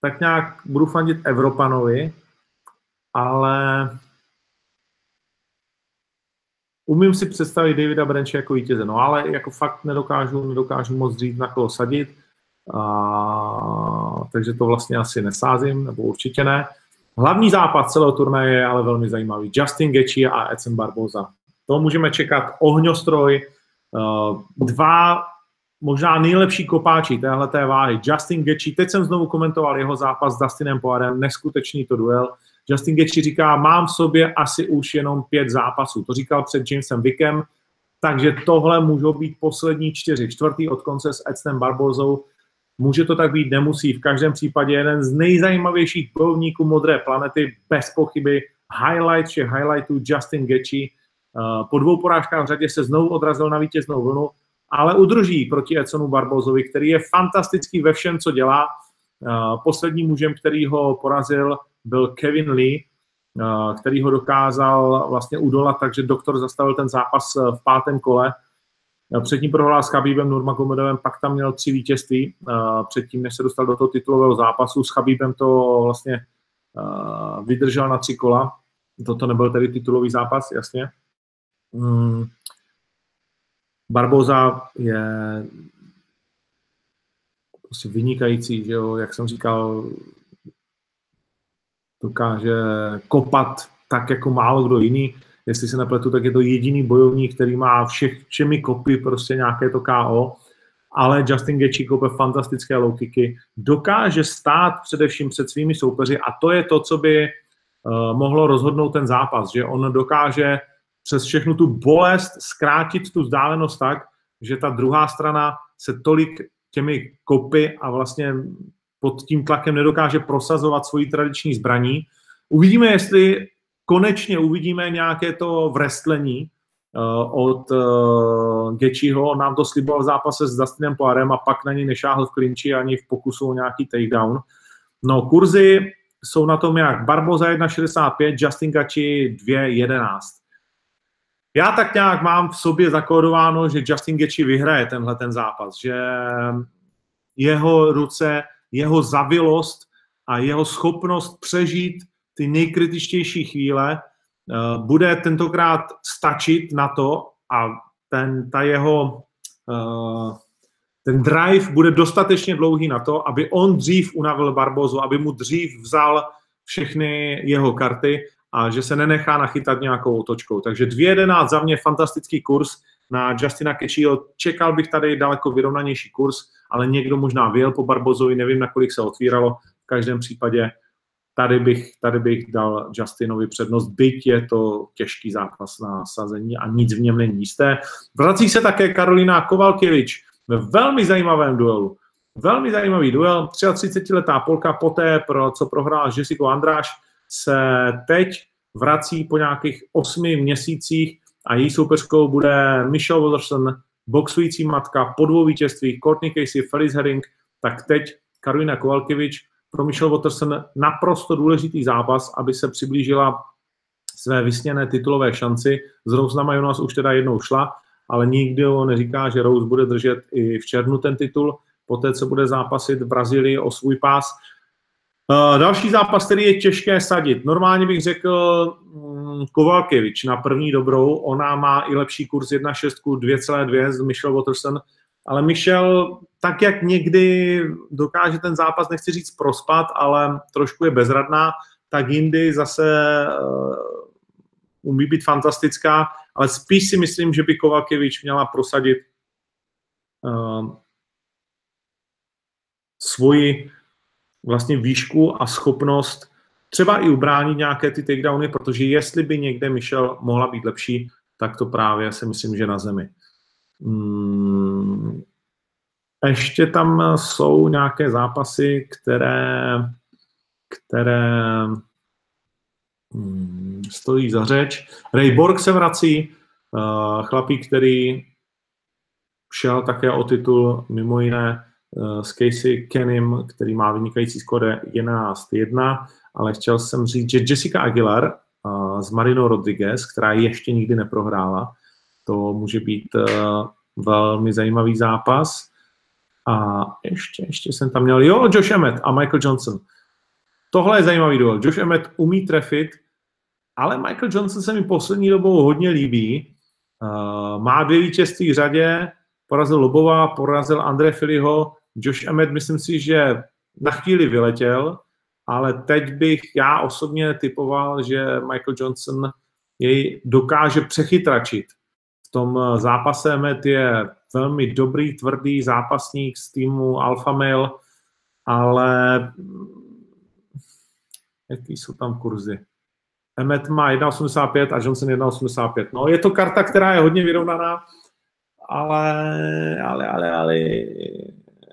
tak nějak budu fandit Evropanovi, ale umím si představit Davida Brenče jako vítěze, no ale jako fakt nedokážu, nedokážu moc říct, na koho sadit, a, takže to vlastně asi nesázím, nebo určitě ne. Hlavní západ celého turnaje je ale velmi zajímavý. Justin Gaethje a Edson Barboza. To můžeme čekat ohňostroj, dva možná nejlepší kopáči téhle té váhy. Justin Gaethje, teď jsem znovu komentoval jeho zápas s Dustinem Poirem, neskutečný to duel. Justin Gaethje říká, mám v sobě asi už jenom pět zápasů. To říkal před Jamesem Wickem, takže tohle můžou být poslední čtyři. Čtvrtý od konce s Edsonem Barbozou. Může to tak být, nemusí. V každém případě jeden z nejzajímavějších bojovníků modré planety, bez pochyby. Highlight je highlightů Justin Gaethje. Eh, po dvou porážkách v řadě se znovu odrazil na vítěznou vlnu ale udrží proti Edsonu Barbozovi, který je fantastický ve všem, co dělá. Eh, posledním mužem, který ho porazil, byl Kevin Lee, eh, který ho dokázal vlastně udolat, takže doktor zastavil ten zápas eh, v pátém kole. Předtím prohrál s Chabibem Nurmagomedovem, pak tam měl tři vítězství, předtím, než se dostal do toho titulového zápasu. S Chabibem to vlastně vydržel na tři kola. Toto nebyl tedy titulový zápas, jasně. Mm, Barboza je prostě vynikající, že jo, jak jsem říkal, dokáže kopat tak jako málo kdo jiný. Jestli se nepletu, tak je to jediný bojovník, který má všech, všemi kopy prostě nějaké to KO, ale Justin Gaethje kope fantastické low kicky, dokáže stát především před svými soupeři a to je to, co by uh, mohlo rozhodnout ten zápas, že on dokáže přes všechnu tu bolest zkrátit tu vzdálenost tak, že ta druhá strana se tolik těmi kopy a vlastně pod tím tlakem nedokáže prosazovat svoji tradiční zbraní. Uvidíme, jestli konečně uvidíme nějaké to vrestlení uh, od uh, Gečiho. On nám to sliboval v zápase s Dustinem Poirem a pak na něj nešáhl v klinči ani v pokusu o nějaký takedown. No, kurzy jsou na tom jak Barboza 1,65, Justin Gachi 2,11 já tak nějak mám v sobě zakódováno, že Justin Gaethje vyhraje tenhle ten zápas, že jeho ruce, jeho zavilost a jeho schopnost přežít ty nejkritičtější chvíle eh, bude tentokrát stačit na to a ten, ta jeho eh, ten drive bude dostatečně dlouhý na to, aby on dřív unavil Barbozu, aby mu dřív vzal všechny jeho karty a že se nenechá nachytat nějakou otočkou. Takže 2.11 za mě fantastický kurz na Justina Kechiho. Čekal bych tady daleko vyrovnanější kurz, ale někdo možná vyjel po Barbozovi, nevím, na kolik se otvíralo. V každém případě tady bych, tady bych dal Justinovi přednost, byť je to těžký zápas na sazení a nic v něm není jisté. Vrací se také Karolina Kovalkiewicz ve velmi zajímavém duelu. Velmi zajímavý duel, 33-letá Polka poté, pro, co prohrála Jessica Andráš, se teď vrací po nějakých osmi měsících a její soupeřkou bude Michelle Watterson, boxující matka po dvou vítězstvích, Courtney Casey, Felice Herring, tak teď Karolina Kovalkiewicz pro Michelle Watterson naprosto důležitý zápas, aby se přiblížila své vysněné titulové šanci. S Rose Jonas už teda jednou šla, ale nikdo neříká, že Rose bude držet i v červnu ten titul, poté co bude zápasit v Brazílii o svůj pás. Uh, další zápas, který je těžké sadit. Normálně bych řekl Kovalkevič na první dobrou. Ona má i lepší kurz 1.6 2,2 z Michelle Watterson, ale Michel, tak jak někdy dokáže ten zápas, nechci říct prospat, ale trošku je bezradná, tak jindy zase uh, umí být fantastická, ale spíš si myslím, že by Kovakevič měla prosadit uh, svoji vlastně výšku a schopnost třeba i ubránit nějaké ty takedowny, protože jestli by někde Michel mohla být lepší, tak to právě si myslím, že na zemi. Hmm, ještě tam jsou nějaké zápasy, které, které hmm, stojí za řeč. Ray Borg se vrací, uh, chlapík, který šel také o titul mimo jiné uh, s Casey Kenim, který má vynikající skore 11-1, ale chtěl jsem říct, že Jessica Aguilar z Marino Rodriguez, která ještě nikdy neprohrála, to může být uh, velmi zajímavý zápas. A ještě, ještě jsem tam měl, jo, Josh Emmett a Michael Johnson. Tohle je zajímavý duel. Josh Emmett umí trefit, ale Michael Johnson se mi poslední dobou hodně líbí. Uh, má dvě vítězství v řadě, porazil Lobova, porazil Andre Filiho. Josh Emmett, myslím si, že na chvíli vyletěl, ale teď bych já osobně typoval, že Michael Johnson jej dokáže přechytračit. V tom zápase Met je velmi dobrý, tvrdý zápasník z týmu Alpha Male, ale jaký jsou tam kurzy? Emmet má 1,85 a Johnson 1,85. No, je to karta, která je hodně vyrovnaná, ale, ale, ale, ale,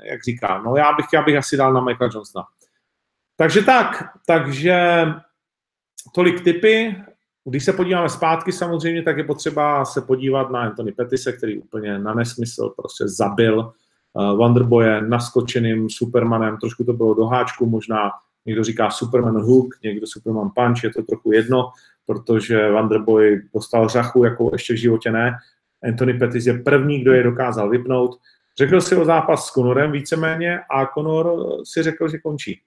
jak říkám, no já bych, já bych asi dal na Michaela Johnsona. Takže tak, takže tolik typy. Když se podíváme zpátky samozřejmě, tak je potřeba se podívat na Anthony Petise, který úplně na nesmysl prostě zabil uh, Wonderboye naskočeným Supermanem, trošku to bylo do háčku, možná někdo říká Superman Hook, někdo Superman Punch, je to trochu jedno, protože Wonderboy dostal řachu, jako ještě v životě ne. Anthony Pettis je první, kdo je dokázal vypnout. Řekl si o zápas s Conorem víceméně a Conor si řekl, že končí.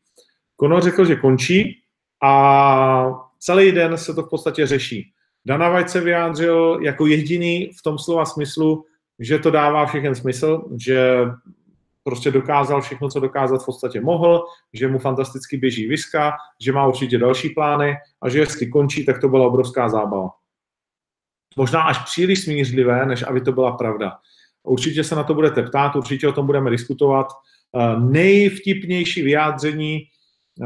Conor řekl, že končí a celý den se to v podstatě řeší. Dana White se vyjádřil jako jediný v tom slova smyslu, že to dává všechen smysl, že prostě dokázal všechno, co dokázat v podstatě mohl, že mu fantasticky běží viska, že má určitě další plány a že jestli končí, tak to byla obrovská zábava. Možná až příliš smířlivé, než aby to byla pravda. Určitě se na to budete ptát, určitě o tom budeme diskutovat. Eh, nejvtipnější vyjádření,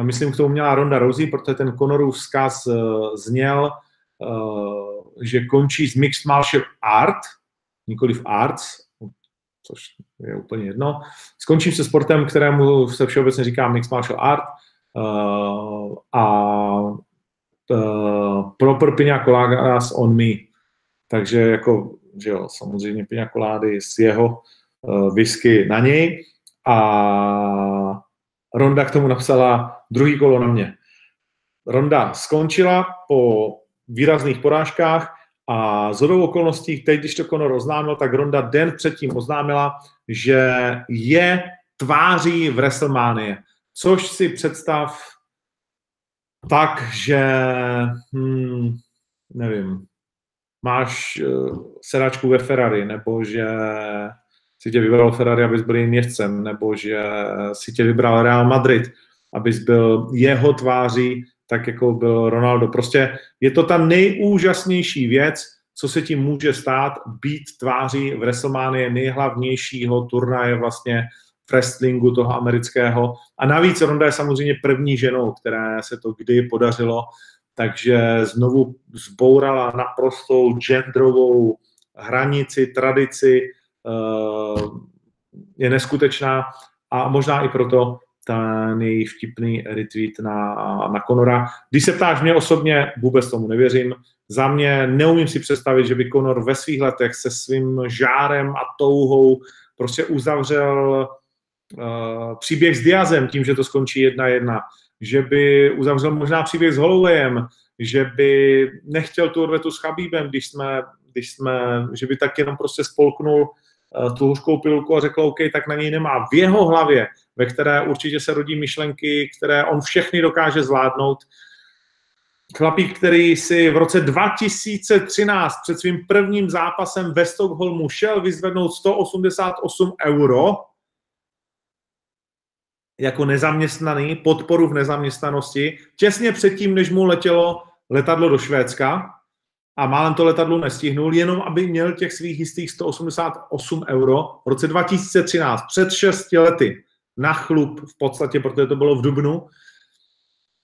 myslím, k tomu měla Ronda Rousey, protože ten Conorův vzkaz eh, zněl, že končí s Mixed Martial Art, nikoli v Arts, což je úplně jedno. Skončím se sportem, kterému se všeobecně říká Mixed Martial Art uh, a proper pina coladas on me. Takže jako, že jo, samozřejmě pina colády z jeho whisky na něj a Ronda k tomu napsala druhý kolo na mě. Ronda skončila po výrazných porážkách a z hodou okolností, teď, když to Conor oznámil, tak Ronda den předtím oznámila, že je tváří v WrestleMania. Což si představ tak, že, hmm, nevím, máš uh, sedačku ve Ferrari, nebo že si tě vybral Ferrari, abys byl jejím jezdcem, nebo že si tě vybral Real Madrid, abys byl jeho tváří tak jako byl Ronaldo. Prostě je to ta nejúžasnější věc, co se tím může stát, být tváří v WrestleMania nejhlavnějšího turnaje vlastně v wrestlingu toho amerického. A navíc Ronda je samozřejmě první ženou, které se to kdy podařilo, takže znovu zbourala naprostou genderovou hranici, tradici, je neskutečná a možná i proto ten její vtipný retweet na, na Conora. Když se ptáš mě osobně, vůbec tomu nevěřím. Za mě neumím si představit, že by Conor ve svých letech se svým žárem a touhou prostě uzavřel uh, příběh s Diazem tím, že to skončí jedna jedna. Že by uzavřel možná příběh s Hollowayem, že by nechtěl tu odvetu s Chabíbem, když jsme když jsme, že by tak jenom prostě spolknul eh, tu hořkou pilulku a řekl, OK, tak na něj nemá. V jeho hlavě, ve které určitě se rodí myšlenky, které on všechny dokáže zvládnout, chlapík, který si v roce 2013 před svým prvním zápasem ve Stockholmu šel vyzvednout 188 euro jako nezaměstnaný, podporu v nezaměstnanosti, těsně předtím, než mu letělo letadlo do Švédska a málem to letadlo nestihnul, jenom aby měl těch svých jistých 188 euro v roce 2013, před 6 lety, na chlup v podstatě, protože to bylo v Dubnu,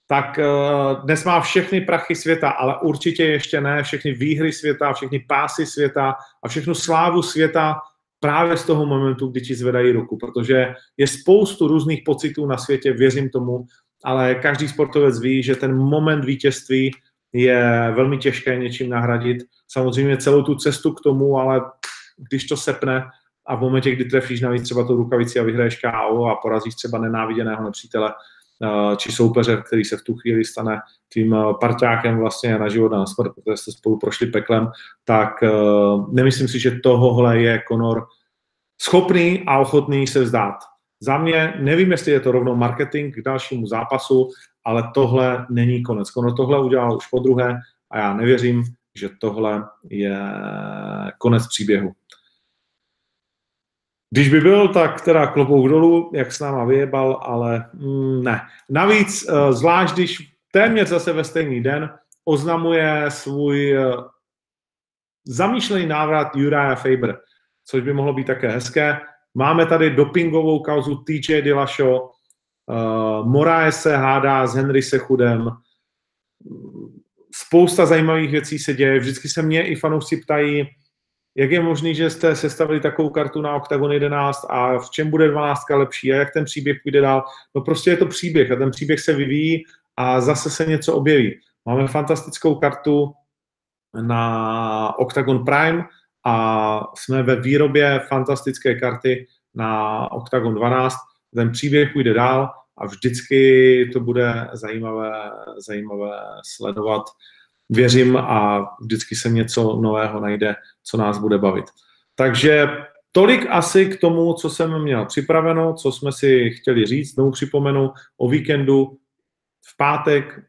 tak uh, dnes má všechny prachy světa, ale určitě ještě ne všechny výhry světa, všechny pásy světa a všechnu slávu světa právě z toho momentu, kdy ti zvedají ruku, protože je spoustu různých pocitů na světě, věřím tomu, ale každý sportovec ví, že ten moment vítězství je velmi těžké něčím nahradit. Samozřejmě celou tu cestu k tomu, ale když to sepne a v momentě, kdy trefíš navíc třeba tu rukavici a vyhraješ KO a porazíš třeba nenáviděného nepřítele, Eh, či soupeře, který se v tu chvíli stane tím eh, parťákem vlastně na život a na smrt, protože jste spolu prošli peklem, tak eh, nemyslím si, že tohohle je Conor schopný a ochotný se vzdát. Za mě nevím, jestli je to rovnou marketing k dalšímu zápasu, ale tohle není konec. Conor tohle udělal už po druhé a já nevěřím, že tohle je konec příběhu. Když by byl, tak teda klobouk dolů, jak s náma vyjebal, ale mm, ne. Navíc, eh, zvlášť když téměř zase ve stejný den oznamuje svůj eh, zamýšlený návrat Uriah Faber, což by mohlo být také hezké. Máme tady dopingovou kauzu TJ Dillashaw, uh, Moraes se hádá s Henry Sechudem, spousta zajímavých věcí se děje. Vždycky se mě i fanoušci ptají, jak je možné, že jste sestavili takovou kartu na Octagon 11 a v čem bude 12 lepší a jak ten příběh půjde dál. No prostě je to příběh a ten příběh se vyvíjí a zase se něco objeví. Máme fantastickou kartu na Octagon Prime a jsme ve výrobě fantastické karty na Octagon 12. Ten příběh půjde dál a vždycky to bude zajímavé, zajímavé sledovat věřím a vždycky se něco nového najde, co nás bude bavit. Takže tolik asi k tomu, co jsem měl připraveno, co jsme si chtěli říct. Znovu připomenu o víkendu v pátek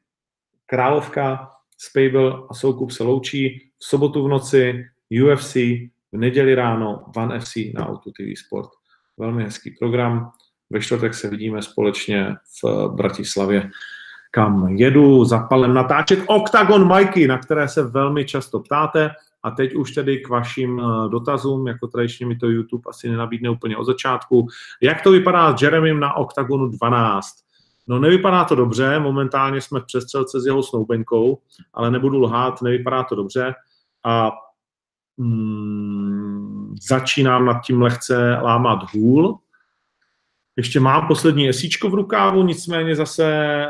Královka, Spable a Soukup se loučí, v sobotu v noci UFC, v neděli ráno Van FC na Auto TV Sport. Velmi hezký program. Ve čtvrtek se vidíme společně v Bratislavě kam jedu za palem natáčet Octagon Mikey, na které se velmi často ptáte. A teď už tedy k vašim eh, dotazům, jako tradičně mi to YouTube asi nenabídne úplně od začátku. Jak to vypadá s Jeremym na Octagonu 12? No nevypadá to dobře, momentálně jsme v přestřelce s jeho snoubenkou, ale nebudu lhát, nevypadá to dobře a mm, začínám nad tím lehce lámat hůl, ještě mám poslední esíčko v rukávu, nicméně zase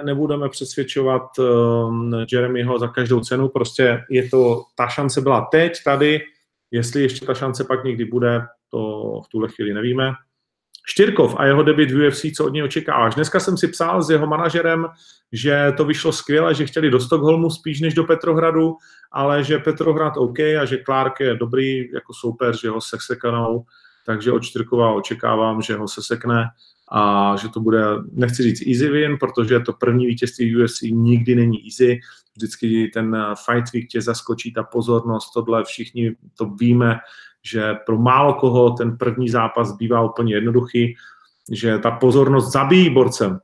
nebudeme přesvědčovat um, Jeremyho za každou cenu, prostě je to, ta šance byla teď, tady, jestli ještě ta šance pak někdy bude, to v tuhle chvíli nevíme. Štyrkov a jeho debit v UFC, co od něj očekáváš? Dneska jsem si psal s jeho manažerem, že to vyšlo skvěle, že chtěli do Stockholmu spíš než do Petrohradu, ale že Petrohrad OK a že Clark je dobrý jako soupeř, že ho sesekanou, takže od Štyrkova očekávám, že ho sesekne a že to bude, nechci říct easy win, protože to první vítězství UFC nikdy není easy, vždycky ten fight week tě zaskočí, ta pozornost, tohle všichni to víme, že pro málo koho ten první zápas bývá úplně jednoduchý, že ta pozornost zabíjí borcem.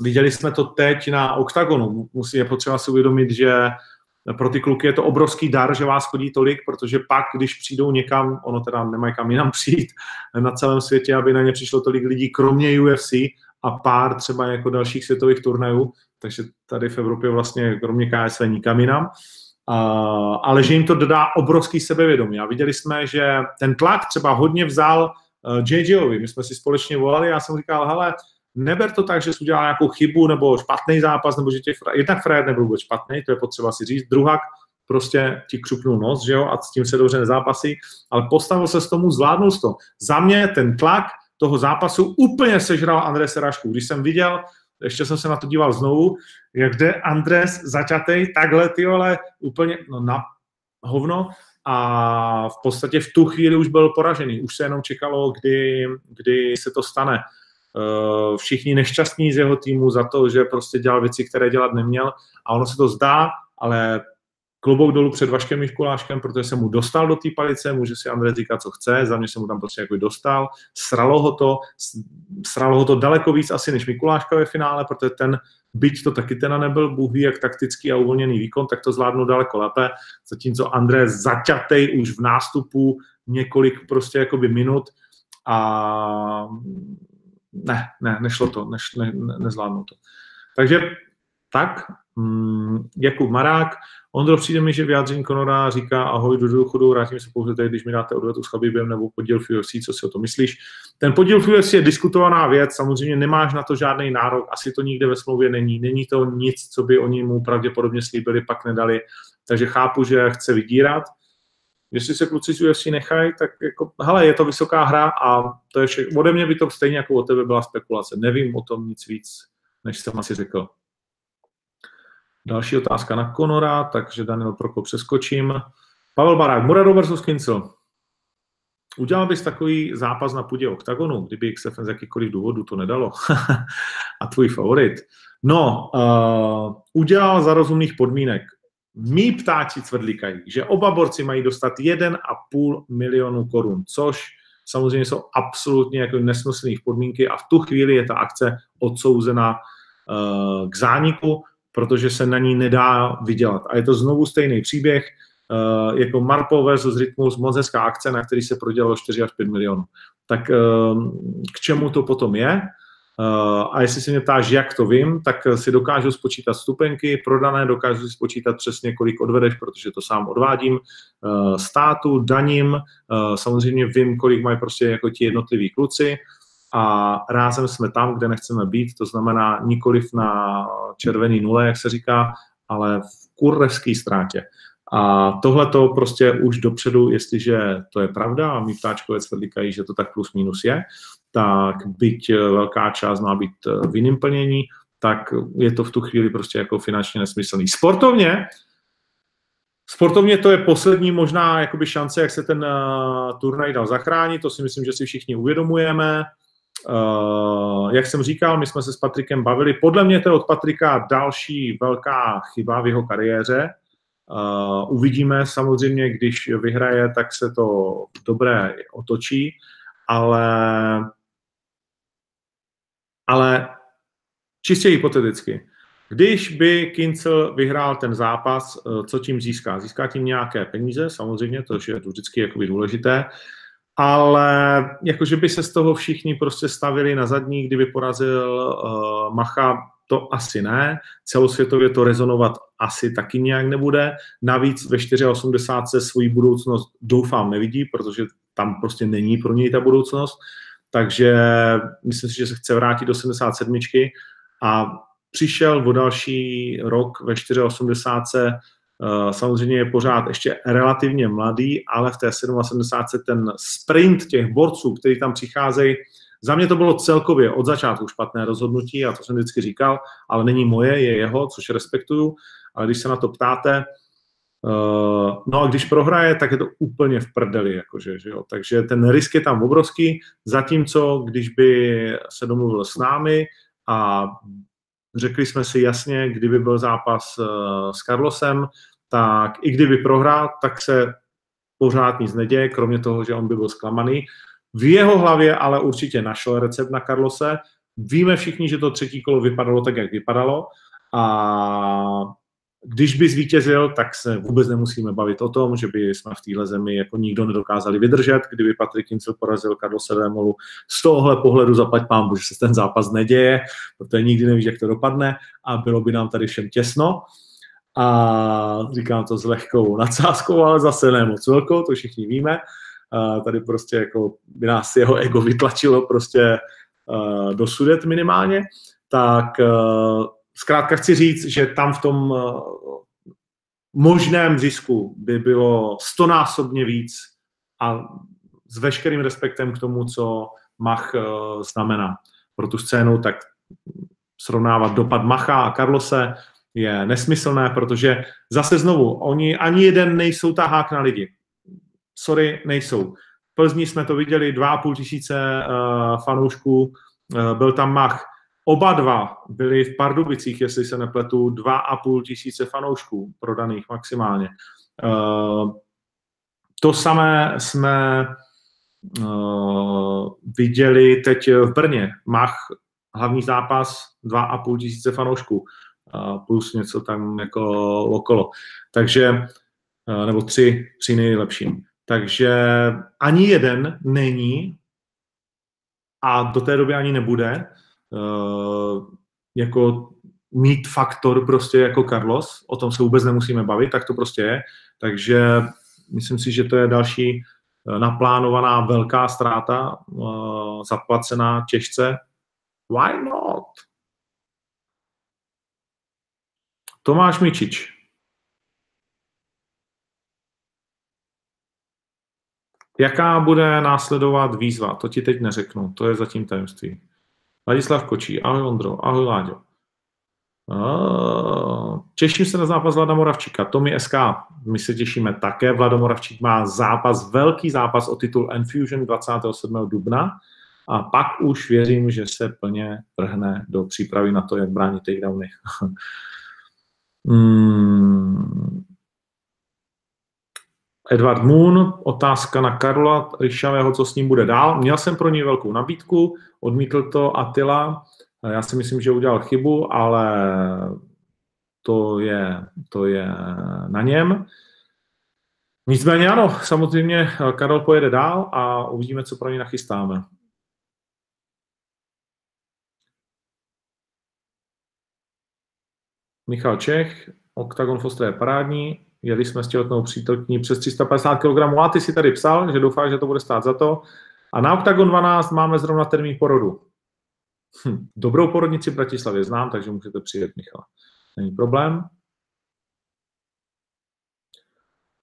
Viděli jsme to teď na OKTAGONu. Musí je potřeba si uvědomit, že pro ty kluky je to obrovský dar, že vás chodí tolik, protože pak, když přijdou někam, ono teda nemají kam jinam přijít na celém světě, aby na ně přišlo tolik lidí, kromě UFC a pár třeba jako dalších světových turnajů, takže tady v Evropě vlastně kromě KSV nikam jinam, uh, ale že jim to dodá obrovský sebevědomí. A viděli jsme, že ten tlak třeba hodně vzal uh, JJovi. My jsme si společně volali, já jsem říkal, hele, neber to tak, že jsi udělal nějakou chybu nebo špatný zápas, nebo že tě jednak frajer nebyl vůbec špatný, to je potřeba si říct. Druhak prostě ti křupnul nos, že jo, a s tím se dobře nezápasí, ale postavil se s tomu, zvládnul to. Za mě ten tlak toho zápasu úplně sežral Andres Serašku. Když jsem viděl, ještě jsem se na to díval znovu, jak jde Andres začatej takhle, ty vole, úplně no, na hovno a v podstatě v tu chvíli už byl poražený. Už se jenom čekalo, kdy, kdy se to stane. Eh, všichni nešťastní z jeho týmu za to, že prostě dělal věci, které dělat neměl. A ono se to zdá, ale klobouk dolů před Vaškem Miškuláškem, protože se mu dostal do té palice, může si Andrej říkat, co chce, za mě se mu tam prostě jako dostal, sralo ho to, sralo ho to daleko víc asi než Mikuláška ve finále, protože ten, byť to taky ten nebyl, Bůh ví, jak taktický a uvolněný výkon, tak to zvládnu daleko lépe, zatímco André zaťatej už v nástupu několik prostě jakoby minut a ne, ne, nešlo to, neš, ne, ne, nezvládnu to. Takže tak, mm, Jakub Marák, Ondro, přijde mi, že vyjádření Konora říká ahoj do důchodu, vrátím se pouze tady, když mi dáte odvetu s Chabibem nebo podíl v co si o to myslíš. Ten podíl v je diskutovaná věc, samozřejmě nemáš na to žádný nárok, asi to nikde ve smlouvě není, není to nic, co by oni mu pravděpodobně slíbili, pak nedali, takže chápu, že chce vydírat. Jestli se kluci z UFC nechají, tak jako, hele, je to vysoká hra a to je všechno. Ode mě by to stejně jako o tebe byla spekulace. Nevím o tom nic víc, než jsem asi řekl. Další otázka na Konora, takže Daniel Prokop přeskočím. Pavel Barák, Murado versus Kincel. Udělal bys takový zápas na půdě oktagonu, kdyby XFN z jakýkoliv důvodu to nedalo? a tvůj favorit? No, uh, udělal za rozumných podmínek. Mí ptáči tvrdlíkají, že oba borci mají dostat 1,5 milionu korun, což samozřejmě jsou absolutně jako nesmyslné podmínky a v tu chvíli je ta akce odsouzena uh, k zániku, protože se na ní nedá vydělat. A je to znovu stejný příběh, uh, jako Marpo versus Rytmus, moc hezká akce, na který se prodělalo 4 až 5 milionů. Tak uh, k čemu to potom je? A jestli se mě ptáš, jak to vím, tak si dokážu spočítat stupenky prodané, dokážu si spočítat přesně, kolik odvedeš, protože to sám odvádím uh, státu, daním, uh, samozřejmě vím, kolik mají prostě jako ti jednotliví kluci, a rázem jsme tam, kde nechceme být, to znamená nikoliv na červený nule, jak se říká, ale v kurevské ztrátě. A tohle to prostě už dopředu, jestliže to je pravda a my ptáčkové tvrdíkají, že to tak plus minus je, tak byť velká část má být v jiném plnění, tak je to v tu chvíli prostě jako finančně nesmyslný. Sportovně, sportovně to je poslední možná jakoby šance, jak se ten uh, turnaj dal zachránit, to si myslím, že si všichni uvědomujeme. Uh, jak jsem říkal, my jsme se s Patrikem bavili. Podle mě to je od Patrika další velká chyba v jeho kariéře. Uh, uvidíme samozřejmě, když vyhraje, tak se to dobré otočí, ale, ale čistě hypoteticky. Když by Kincel vyhrál ten zápas, co tím získá? Získá tím nějaké peníze, samozřejmě, to je vždycky jakoby důležité ale jakože by se z toho všichni prostě stavili na zadní, kdyby porazil uh, Macha, to asi ne. Celosvětově to rezonovat asi taky nějak nebude. Navíc ve 84 svoji budoucnost doufám nevidí, protože tam prostě není pro něj ta budoucnost. Takže myslím si, že se chce vrátit do 77 a přišel o další rok ve 84 Eh, samozřejmě je pořád ještě relativně mladý, ale v té 77. ten sprint těch borců, kteří tam přicházejí, za mě to bylo celkově od začátku špatné rozhodnutí a to jsem vždycky říkal, ale není moje, je jeho, což respektuju, ale když se na to ptáte, no a když prohraje, tak je to úplně v prdeli, jakože, že jo? takže ten risk je tam obrovský, zatímco když by se domluvil s námi a Řekli jsme si jasně, kdyby byl zápas eh, s Carlosem, tak i kdyby prohrál, tak se pořád nic neděje, kromě toho, že on by byl zklamaný. V jeho hlavě ale určitě našel recept na Carlose. Víme všichni, že to třetí kolo vypadalo tak, jak vypadalo a když by zvítězil, tak se vůbec nemusíme bavit o tom, že by jsme v téhle zemi jako nikdo nedokázali vydržet, kdyby Patrik Kincel porazil Carlose Vémolu. Z tohohle pohledu zaplať pán, že se ten zápas neděje, protože nikdy nevíš, jak to dopadne a bylo by nám tady všem těsno. A říkám to s lehkou nadsázkou, ale zase ne moc velkou, to všichni víme. Tady prostě jako by nás jeho ego vytlačilo prostě uh, do sudet minimálně, tak zkrátka chci říct, že tam v tom eh, možném zisku by bylo stonásobně víc a s veškerým respektem k tomu, co Mach eh, znamená pro tu scénu, tak srovnávat dopad Macha a Carlose je nesmyslné, protože zase znovu, oni ani jeden nejsou tahák na lidi. sorry, nejsou. V Plzni jsme to viděli, 2,5 tisíce uh, fanoušků, byl tam Mach. Oba dva byli v Pardubicích, jestli se nepletu, 2,5 tisíce fanoušků prodaných maximálně. Uh, to samé jsme uh, viděli teď v Brně. Mach, hlavní zápas, 2,5 tisíce fanoušků, uh, plus něco tam jako okolo. Takže, nebo tři, tři nejlepším. Takže ani jeden není a do té doby ani nebude jako mít faktor prostě jako Carlos, o tom se vůbec nemusíme bavit, tak to prostě je. Takže myslím si, že to je další eh, naplánovaná velká ztráta, uh, zaplacená těžce. Why not? Tomáš Mičič. Jaká bude následovat výzva? To ti teď neřeknu, to je zatím tajemství. Ladislav Kočí, ahoj Ondro, ahoj Láďo. Těším se na zápas Vlada Moravčíka. Tomi SK, my se těšíme také. Vlado Moravčík má zápas, velký zápas o titul Enfusion 27. dubna a pak už věřím, že se plně vrhne do přípravy na to, jak bránit takedowny. hmm. Edward Moon, otázka na Karola Ryšavého, co s ním bude dál. Měl jsem pro něj velkou nabídku, odmítl to Attila. Já si myslím, že udělal chybu, ale to je, to je na něm. Nicméně ano, samozřejmě Karol pojede dál a uvidíme, co pro něj nachystáme. Michal Čech, Octagon Foster je parádní, jeli jsme s těhotnou přítelkyní přes 350 kg a ty si tady psal, že doufáš, že to bude stát za to. A na Octagon 12 máme zrovna termín porodu. Hm, dobrou porodnici v Bratislavě znám, takže můžete přijet, Michal. Není problém.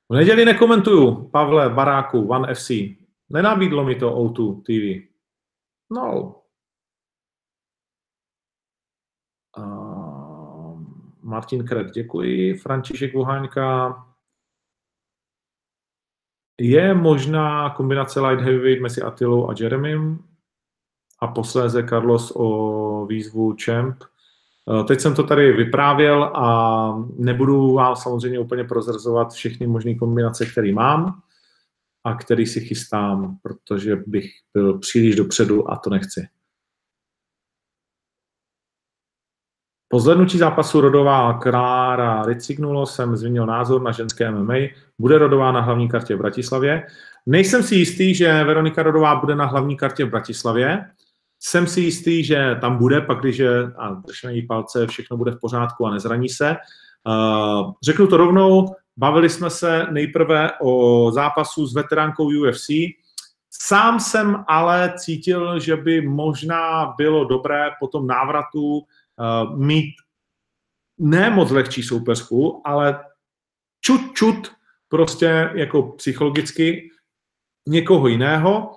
V neděli nekomentuju, Pavle, Baráku, One FC. Nenabídlo mi to O2 TV. No. Uh, Martin Kret, děkuji. František Voháňka. Je možná kombinace light heavyweight mezi Atilou a Jeremym a posléze Carlos o výzvu Champ. Eh, teď jsem to tady vyprávěl a nebudu vám samozřejmě úplně prozrazovat všechny možné kombinace, které mám a který si chystám, protože bych byl příliš dopředu a to nechci. Po zhlednutí zápasu Rodová Klára Ricignulo jsem změnil názor na ženské MMA. Bude Rodová na hlavní kartě v Bratislavě. Nejsem si jistý, že Veronika Rodová bude na hlavní kartě v Bratislavě. Jsem si jistý, že tam bude, pak když a držíme jí palce, všechno bude v pořádku a nezraní se. Uh, řeknu to rovnou, bavili jsme se nejprve o zápasu s veteránkou UFC. Sám jsem ale cítil, že by možná bylo dobré po tom návratu uh, mít ne moc lehčí soupeřku, ale čut, čut prostě jako psychologicky někoho jiného.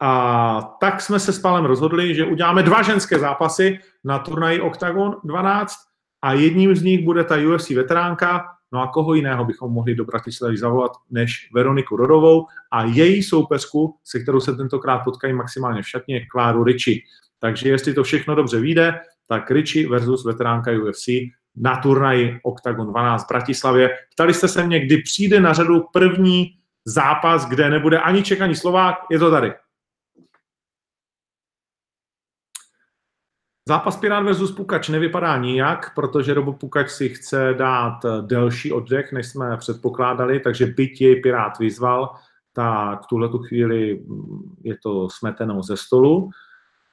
A tak jsme se s Pálem rozhodli, že uděláme dva ženské zápasy na turnaji Octagon 12 a jedním z nich bude ta UFC veteránka, no a koho jiného bychom mohli do Bratislavy zavolat než Veroniku Rodovou a její soupeřku, se kterou se tentokrát potkají maximálně v šatně, Kláru Riči. Takže jestli to všechno dobře vyjde, tak Riči versus veteránka UFC na turnaji Octagon 12 v Bratislavě. Ptali jste se mě, kdy přijde na řadu první zápas, kde nebude ani Ček, ani Slovák, je to tady. Zápas Pirát versus Pukač nevypadá nijak, protože Robo Pukač si chce dát delší oddech, než jsme předpokládali, takže byť jej Pirát vyzval, tak v tuhle tu chvíli je to smeteno ze stolu.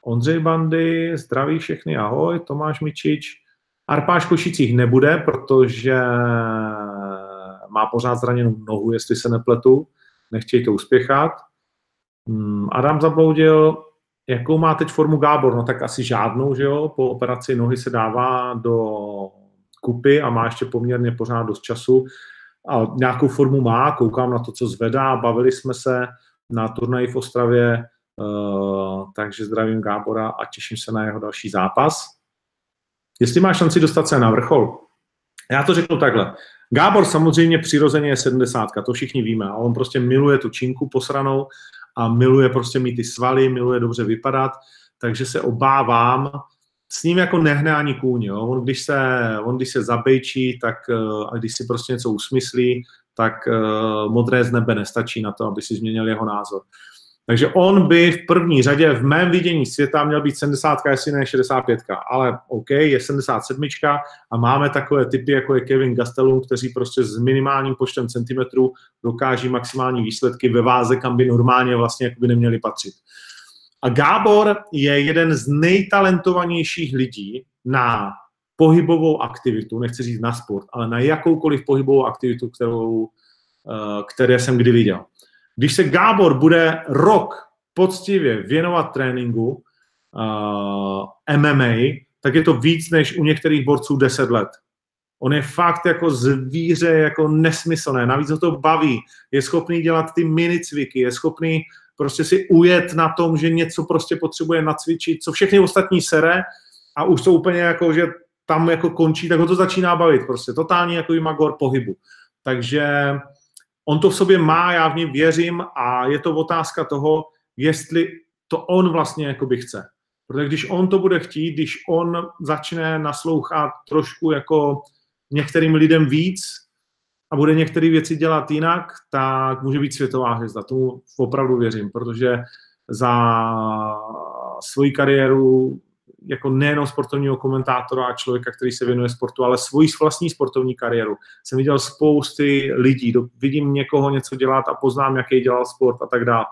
Ondřej Bandy, zdraví všechny, ahoj, Tomáš Mičič. Arpáš Košicích nebude, protože má pořád zraněnou nohu, jestli se nepletu, nechtějí to uspěchat. Hmm, Adam zabloudil, Jakou má teď formu Gábor? No tak asi žádnou, že jo? Po operaci nohy se dává do kupy a má ještě poměrně pořád dost času. A nějakou formu má, koukám na to, co zvedá. Bavili jsme se na turnaji v Ostravě, takže zdravím Gábora a těším se na jeho další zápas. Jestli má šanci dostat se na vrchol, já to řeknu takhle. Gábor samozřejmě přirozeně je 70, to všichni víme. A on prostě miluje tu činku posranou a miluje prostě mít ty svaly, miluje dobře vypadat, takže se obávám, s ním jako nehne ani kůň, jo. On když se, on když se zabejčí, tak eh, a když si prostě něco usmyslí, tak uh, modré z nebe nestačí na to, aby si změnil jeho názor. Takže on by v první řadě v mém vidění světa měl být 70, jestli ne 65, ale OK, je 77 a máme takové typy, jako je Kevin Gastelum, kteří prostě s minimálním počtem centimetrů dokáží maximální výsledky ve váze, kam by normálně vlastně jako by neměli patřit. A Gábor je jeden z nejtalentovanějších lidí na pohybovou aktivitu, nechci říct na sport, ale na jakoukoliv pohybovou aktivitu, kterou, eh, které jsem kdy viděl. Když se Gábor bude rok poctivě věnovat tréninku uh, eh, MMA, tak je to víc než u některých borců 10 let. On je fakt jako zvíře, jako nesmyslné. Navíc ho to baví. Je schopný dělat ty mini cviky, je schopný prostě si ujet na tom, že něco prostě potřebuje nacvičit, co všechny ostatní sere a už to úplně jako, že tam jako končí, tak ho to začíná bavit prostě. Totální jako magor pohybu. Takže on to v sobě má, já v něm věřím a je to otázka toho, jestli to on vlastně jakoby chce. Protože když on to bude chtít, když on začne naslouchat trošku jako některým lidem víc a bude některé věci dělat jinak, tak může být světová hvězda. Tomu opravdu věřím, protože za svoji kariéru jako nejenom sportovního komentátora a člověka, který se věnuje sportu, ale svoji vlastní sportovní kariéru. Jsem viděl spousty lidí, vidím někoho něco dělat a poznám, jaký dělal sport a tak dále.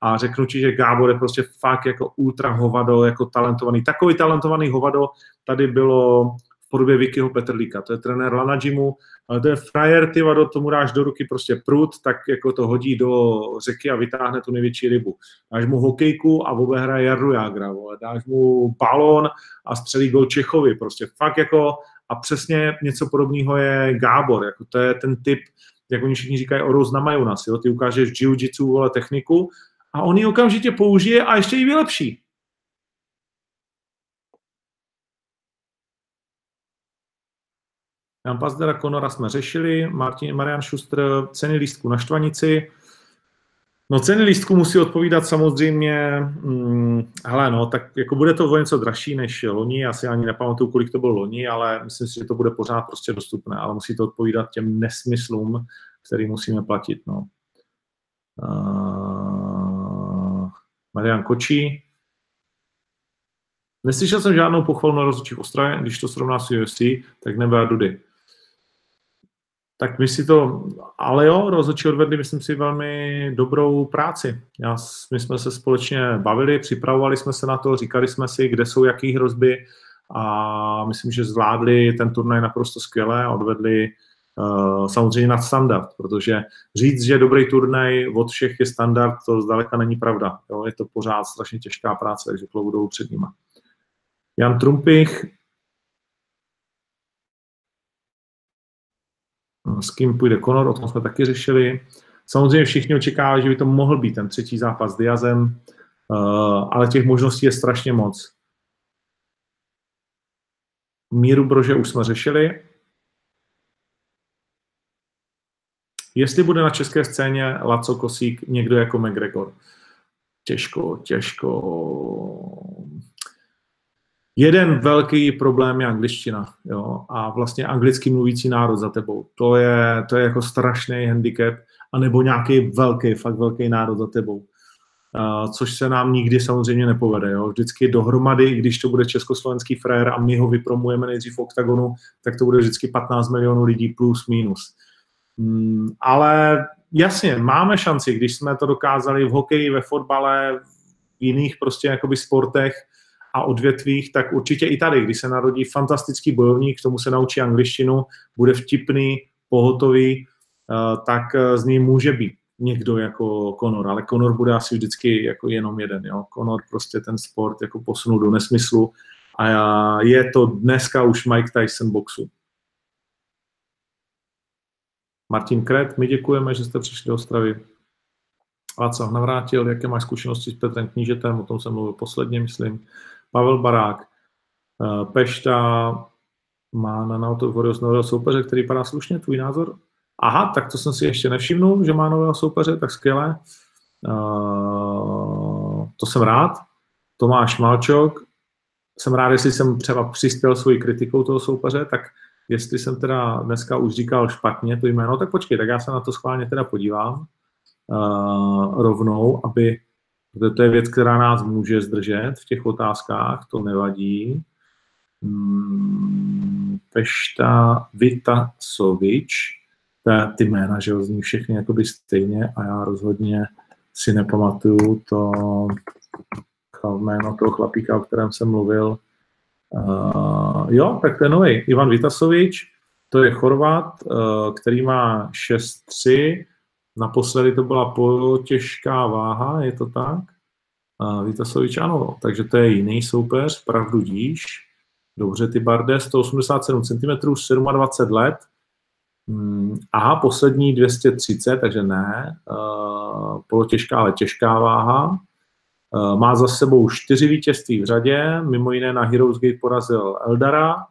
A řeknu ti, že Gábor je prostě fakt jako ultra hovado, jako talentovaný. Takový talentovaný hovado tady bylo podobě Vikyho Petrlíka. To je trenér Lana Jimu, ale to je frajer, ty vado, tomu dáš do ruky prostě prut, tak jako to hodí do řeky a vytáhne tu největší rybu. Dáš mu hokejku a obehraje Jardu Jágra, vole. dáš mu balón a střelí gol Čechovi, prostě fakt jako a přesně něco podobného je Gábor, jako to je ten typ, jak oni všichni říkají, Orous na majonas, jo? ty ukážeš jiu-jitsu, vole, techniku a on ji okamžitě použije a ještě ji vylepší. Jan Pazdera Konora jsme řešili, Martin, Marian Schuster, ceny lístku na Štvanici. No ceny lístku musí odpovídat samozřejmě, hm, hele no, tak jako bude to o něco dražší než loni, já si ani nepamatuju, kolik to bylo loni, ale myslím si, že to bude pořád prostě dostupné, ale musí to odpovídat těm nesmyslům, který musíme platit, no. Uh, Marian Kočí. Neslyšel jsem žádnou pochvalu na rozhodčí v Ostravě, když to srovná s UFC, tak nebyla Dudy tak my si to, ale jo, rozhodčí odvedli, myslím si, velmi dobrou práci. Já, my jsme se společně bavili, připravovali jsme se na to, říkali jsme si, kde jsou jaký hrozby a myslím, že zvládli ten turnaj naprosto skvěle a odvedli uh, samozřejmě nad standard, protože říct, že dobrý turnaj od všech je standard, to zdaleka není pravda. Jo? Je to pořád strašně těžká práce, takže kloboudou před nima. Jan Trumpich, s kým půjde Conor, o tom jsme taky řešili. Samozřejmě všichni očekávají, že by to mohl být ten třetí zápas s Diazem, eh, ale těch možností je strašně moc. Míru Brože už jsme řešili. Jestli bude na české scéně Laco Kosík někdo jako McGregor? Těžko, těžko. Jeden velký problém je angličtina jo? a vlastně anglicky mluvící národ za tebou. To je, to je jako strašný handicap, anebo nějaký velký, fakt velký národ za tebou. Uh, což se nám nikdy samozřejmě nepovede. Jo? Vždycky dohromady, když to bude československý frér a my ho vypromujeme nejdřív v oktagonu, tak to bude vždycky 15 milionů lidí plus minus. Mm, ale jasně, máme šanci, když jsme to dokázali v hokeji, ve fotbale, v jiných prostě jakoby sportech, a odvětvích, tak určitě i tady, když se narodí fantastický bojovník, k tomu se naučí angličtinu, bude vtipný, pohotový, eh, tak eh, z něj může být někdo jako Conor, ale Conor bude asi vždycky jako jenom jeden. Jo? Conor prostě ten sport jako posunul do nesmyslu a je to dneska už Mike Tyson boxu. Martin Kret, my děkujeme, že jste přišli do Ostravy. Václav Navrátil, jaké máš zkušenosti s Petrem Knížetem, o tom jsem mluvil posledně, myslím. Pavel Barák, eh, Pešta, má na Nauto Warriors nového soupeře, který vypadá slušně, tvůj názor? Aha, tak to jsem si ještě nevšimnul, že má nového soupeře, tak skvěle. Uh, to jsem rád. Tomáš Malčok, jsem rád, jestli jsem třeba přispěl svojí kritikou toho soupeře, tak jestli jsem teda dneska už říkal špatně to jméno, tak počkej, tak já se na to schválně teda podívám uh, rovnou, aby, protože to je věc, která nás může zdržet v těch otázkách, to nevadí. Hmm, Pešta Vitasovič, ty jména, že zní všechny jakoby stejně a já rozhodně si nepamatuju to jméno toho chlapíka, o kterém jsem mluvil. Uh, jo, tak je nový. Ivan Vitasovič, to je Chorvat, uh, který má 6-3. Naposledy to byla polotěžká váha, je to tak? Uh, Vitasovič, ano, takže to je jiný soupeř, pravdu díš. Dobře, ty Barde, 187 cm, 27 let. Hmm, aha, poslední 230, takže ne. Polotěžká, ale těžká váha. Má za sebou čtyři vítězství v řadě, mimo jiné na Heroes Gate porazil Eldara,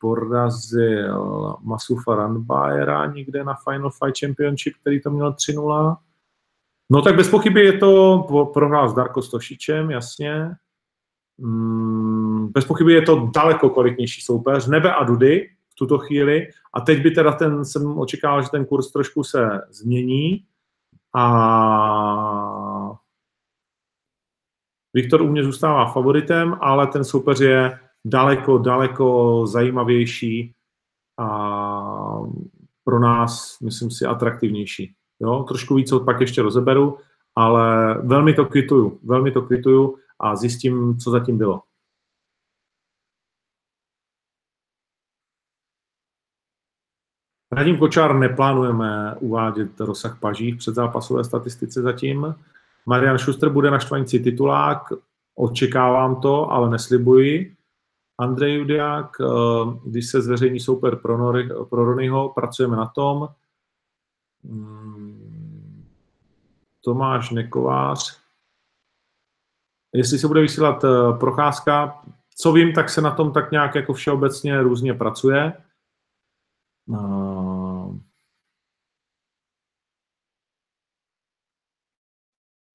porazil Masufa Ranbayera někde na Final Fight Championship, který to měl 3-0. No tak bez pochyby je to, prohrál s Darko Stošičem, jasně. Mm, bez pochyby je to daleko kvalitnější soupeř. Nebe a Dudy v tuto chvíli. A teď by teda ten, jsem očekával, že ten kurz trošku se změní. A Viktor u mě zůstává favoritem, ale ten soupeř je daleko, daleko zajímavější a pro nás, myslím si, atraktivnější. Jo? Trošku víc pak ještě rozeberu, ale velmi to kvituju, velmi to kvituju a zjistím, co zatím bylo. Radim Kočár neplánujeme uvádět rozsah paží v předzápasové statistice zatím. Marian Schuster bude na štvanici titulák, očekávám to, ale neslibuji. Andrej Judiák, eh, když se zveřejní souper pro, Nory, pro Ronyho, pracujeme na tom. Hmm. Tomáš Nekovář, jestli se bude vysílat eh, procházka, co vím, tak se na tom tak nějak jako všeobecně různě pracuje. Uh,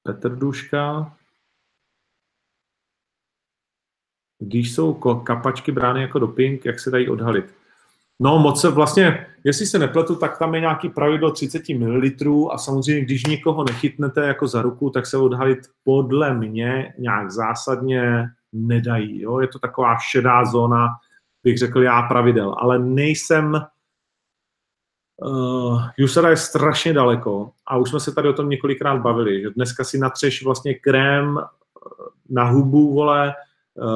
Petr Duška. Když jsou kapačky brány jako doping, jak se dají odhalit? No moc se vlastně, jestli se nepletu, tak tam je nějaký pravidlo 30 ml a samozřejmě, když někoho nechytnete jako za ruku, tak se odhalit podle mě nějak zásadně nedají. Jo? Je to taková šedá zóna, bych řekl já pravidel, ale nejsem Uh, Jusara je strašně daleko a už jsme se tady o tom několikrát bavili, že dneska si natřeš vlastně krém eh, na hubu, vole,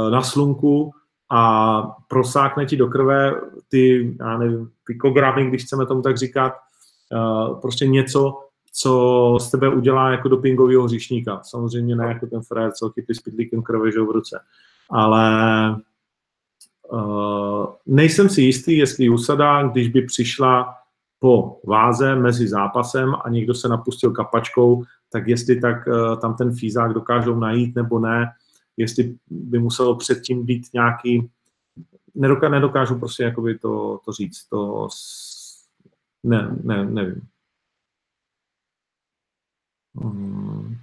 na slunku a prosákne ti do krve ty, já nevím, pikogramy, když chceme tomu tak říkat, uh, prostě něco, co z tebe udělá jako dopingového hříšníka. Samozřejmě ne jako ten frajer, co chytí s pitlíkem krve, v ruce. Ale uh, nejsem si jistý, jestli Usada, když by přišla po váze mezi zápasem a někdo se napustil kapačkou, tak jestli tak uh, tam ten fízák dokážou najít nebo ne, jestli by muselo předtím být nějaký, nedoká, nedokážu prostě jakoby to, to říct, to ne, ne, nevím. Hmm.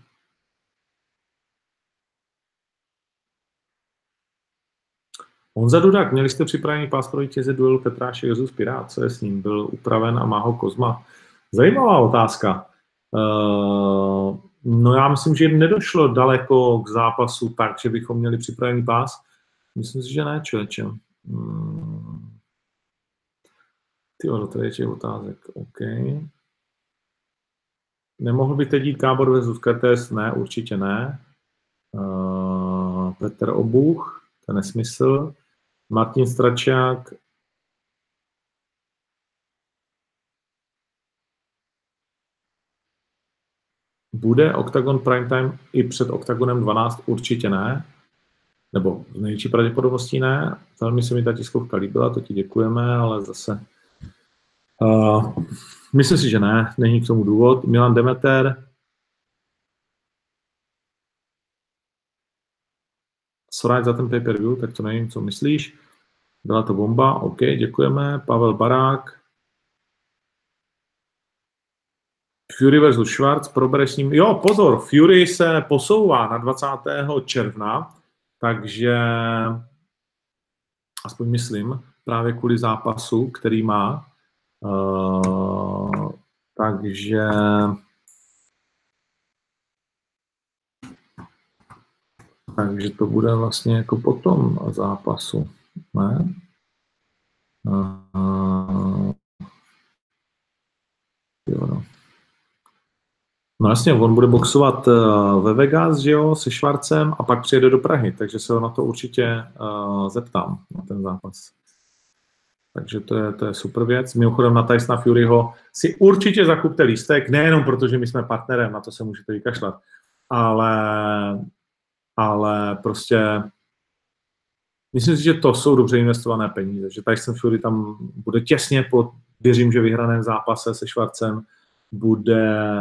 Honza Dudák, měli jste připravený pás pro vítěze duel Petráše Jezus Pirát, co je s ním? Byl upraven a má ho Kozma. Zajímavá otázka. Uh, no já myslím, že nedošlo daleko k zápasu tak, že bychom měli připravený pás. Myslím si, že ne, člověče. Hmm. Ty to je otázek. OK. Nemohl by teď jít Gábor versus Kertes? Ne, určitě ne. Uh, Petr Obuch, to je nesmysl. Martin Stračák Bude Octagon Primetime i před Octagonem 12? Určitě ne. Nebo z největší pravděpodobností ne. Velmi se mi ta tiskovka líbila, to ti děkujeme, ale zase uh, myslím si, že ne, není k tomu důvod. Milan Demeter, Soraj za ten pay-per-view, tak to nevím, co myslíš. Byla to bomba, OK, děkujeme. Pavel Barák. Fury versus Schwarz, probereš s ním. Jo, pozor, Fury se posouvá na 20. června, takže aspoň myslím, právě kvůli zápasu, který má. Uh, takže takže to bude vlastně jako potom zápasu, ne? Uh, jo, no. No jasně, on bude boxovat ve Vegas, že jo, se Švarcem a pak přijede do Prahy, takže se ho na to určitě uh, zeptám, na ten zápas. Takže to je, to je super věc. Mimochodem na Tysona Furyho si určitě zakupte lístek, nejenom proto, že my jsme partnerem, na to se můžete vykašlat, ale, ale prostě myslím si, že to jsou dobře investované peníze, že Tyson Fury tam bude těsně po, věřím, že vyhraném zápase se Švarcem, bude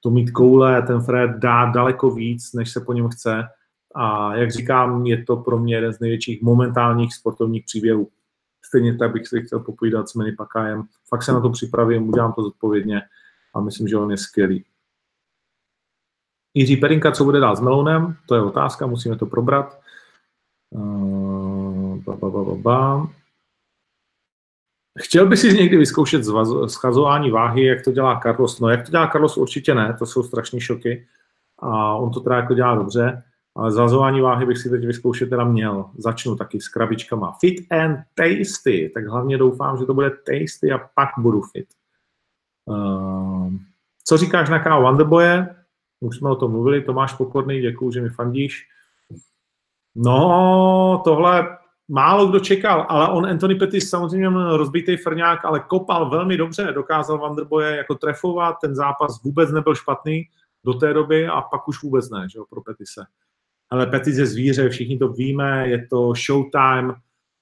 to mít koule, ten Fred dá daleko víc, než se po něm chce. A jak říkám, je to pro mě jeden z největších momentálních sportovních příběhů. Stejně tak bych si chtěl popovídat s Manny Pakajem. Fakt se na to připravím, udělám to zodpovědně a myslím, že on je skvělý. Jiří Perinka, co bude dál s Melounem? To je otázka, musíme to probrat. Uh, ba, ba, ba, ba, ba. Chtěl by si někdy vyzkoušet schazování váhy, jak to dělá Carlos? No, jak to dělá Carlos, určitě ne, to jsou strašné šoky. A on to teda jako dělá dobře, ale zvazování váhy bych si teď vyzkoušet teda měl. Začnu taky s krabičkama. Fit and tasty, tak hlavně doufám, že to bude tasty a pak budu fit. Uh, co říkáš na kávu Wonderboye? Už jsme o tom mluvili, Tomáš Pokorný, děkuji, že mi fandíš. No, tohle málo kdo čekal, ale on Anthony Pettis samozřejmě měl rozbitý frňák, ale kopal velmi dobře, dokázal Vanderboje jako trefovat, ten zápas vůbec nebyl špatný do té doby a pak už vůbec ne, že jo, pro Petise. Ale Petis je zvíře, všichni to víme, je to showtime,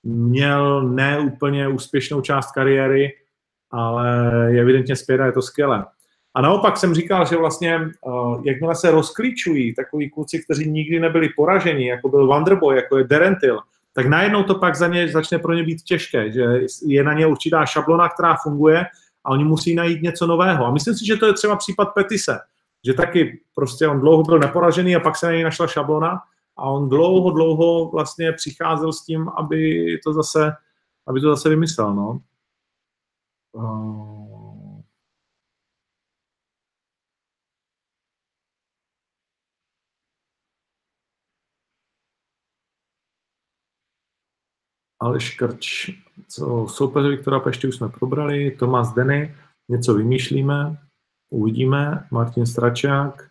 měl neúplně úspěšnou část kariéry, ale je evidentně zpět je to skvělé. A naopak jsem říkal, že vlastně, uh, jakmile se rozklíčují takový kluci, kteří nikdy nebyli poraženi, jako byl Wonderboy, jako je Derentil, tak najednou to pak za ně začne pro ně být těžké, že je na ně určitá šablona, která funguje a oni musí najít něco nového. A myslím si, že to je třeba případ Petise, že taky prostě on dlouho byl neporažený a pak se na něj našla šablona a on dlouho, dlouho vlastně přicházel s tím, aby to zase, aby to zase vymyslel, no. Uh... Aleš Krč, co soupeře Viktora Pešti už jsme probrali, Tomas Deny, něco vymýšlíme, uvidíme, Martin Stračák.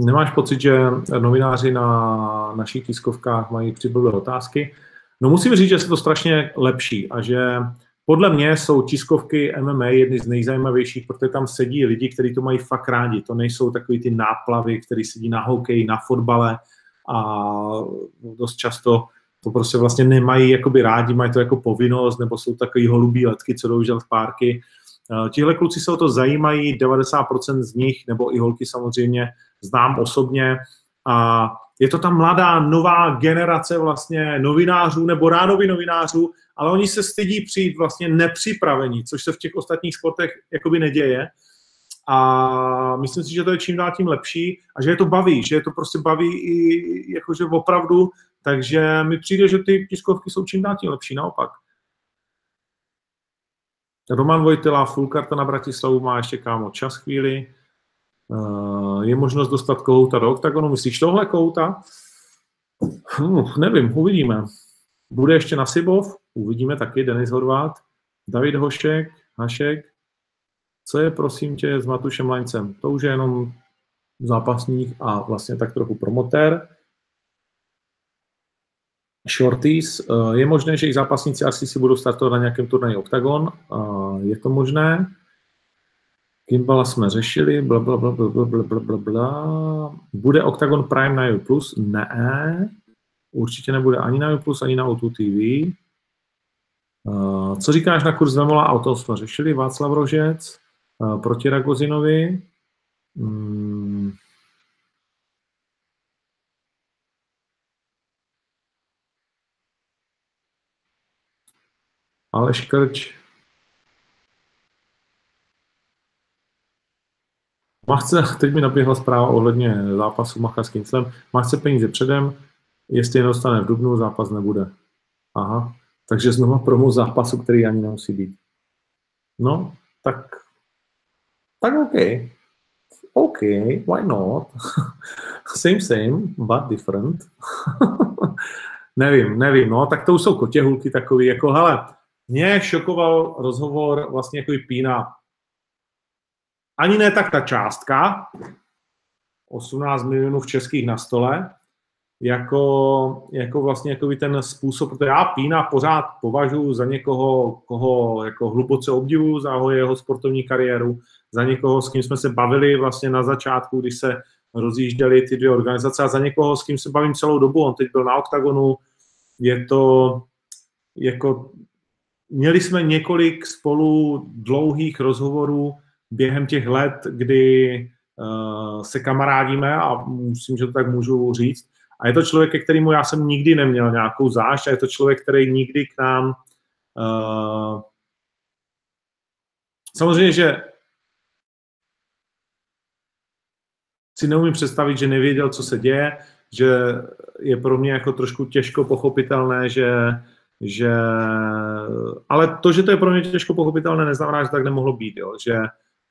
Nemáš pocit, že novináři na našich tiskovkách mají přiblblé otázky? No musím říct, že se to strašně lepší a že podle mě jsou tiskovky MMA jedny z nejzajímavějších, protože tam sedí lidi, kteří to mají fakt rádi. To nejsou takový ty náplavy, který sedí na hokeji, na fotbale, a dost často to prostě vlastně nemají jakoby rádi, mají to jako povinnost, nebo jsou takový holubí letky, co jdou v párky. Eh, tihle kluci se o to zajímají, 90% z nich, nebo i holky samozřejmě, znám osobně a je to ta mladá, nová generace vlastně novinářů nebo rádovi novinářů, ale oni se stydí přijít vlastně nepřipravení, což se v těch ostatních sportech jakoby neděje a myslím si, že to je čím dál tím lepší a že je to baví, že je to prostě baví i jakože opravdu, takže mi přijde, že ty tiskovky jsou čím dál tím lepší, naopak. Roman Vojtila, full karta na Bratislavu má ještě kámo čas chvíli. Uh, je možnost dostat kohouta do oktagonu. Myslíš tohle kouta? Hm, nevím, uvidíme. Bude ještě na Sibov, uvidíme taky, Denis Horvát, David Hošek, Hašek, co je, prosím tě, s Matušem Laňcem? To už je jenom zápasník a vlastně tak trochu promotér. Shorties. Eh, je možné, že i zápasníci asi si budou startovat na nějakém turnaji Octagon. Eh, je to možné. Kimbala jsme řešili, bla, bla, bla, bla, bla, bla, bla, bla. Bude Octagon Prime na EU+? Ne. Určitě nebude ani na EU+, ani na O2 TV. Eh, co říkáš na kurz Vemola? O tom jsme řešili. Václav Rožec proti Ragozinovi. Hmm. Aleš Krč. Machce, teď mi naběhla zpráva ohledně zápasu Macha s Kinclem. Machce peníze předem, jestli je dostane v Dubnu, zápas nebude. Aha, takže znova promo zápasu, který ani nemusí být. No, tak tak OK. OK, why not? same, same, but different. nevím, nevím, no, tak to už jsou kotěhulky takový, jako hele, mě šokoval rozhovor vlastně jako Pína ani ne tak ta částka, 18 milionů v českých na stole, jako, jako vlastně jako ten způsob, protože já Pína pořád považuji za někoho, koho jako hluboce obdivu za jeho sportovní kariéru, za někoho, s kým jsme se bavili vlastně na začátku, když se rozjížděly ty dvě organizace a za někoho, s kým se bavím celou dobu. On teď byl na OKTAGONu, je to jako, měli jsme několik spolu dlouhých rozhovorů, během těch let, kdy uh, se kamarádíme a myslím, že to tak můžu říct. A je to člověk, ke kterému já jsem nikdy neměl nějakou zášť a je to člověk, který nikdy k nám uh, samozřejmě, že si neumím představit, že nevěděl, co se děje, že je pro mě jako trošku těžko pochopitelné, že, že ale to, že to je pro mě těžko pochopitelné, neznamená, že tak nemohlo být, jo? že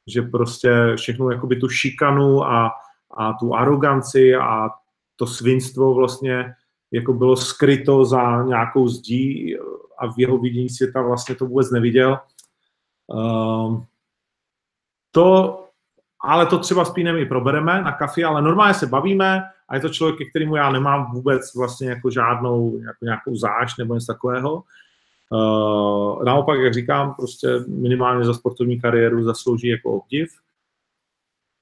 že prostě všechno jakoby tu šikanu a, a tu aroganci a to svinstvo vlastně jako bylo skryto za nějakou zdí a v jeho vidění světa vlastně to vůbec neviděl. Um, to, ale to třeba s Pínem i probereme na kafi, ale normálně se bavíme a je to člověk, ke kterému já nemám vůbec vlastně jako žádnou jako nějakou zášť nebo něco takového. Uh, naopak, jak říkám, prostě minimálně za sportovní kariéru zaslouží jako obdiv.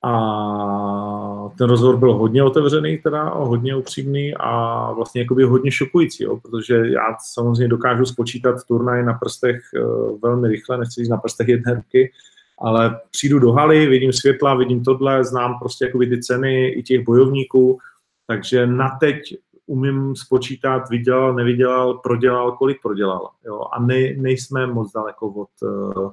A ten rozhovor byl hodně otevřený, teda hodně upřímný a vlastně jakoby hodně šokující, jo, protože já samozřejmě dokážu spočítat turnaj na prstech uh, velmi rychle, nechci říct na prstech jedné ruky, ale přijdu do haly, vidím světla, vidím tohle, znám prostě jakoby ty ceny i těch bojovníků, takže na teď umím spočítat, vydělal, nevydělal, prodělal, kolik prodělal. Jo? A ne, nejsme moc daleko od, uh,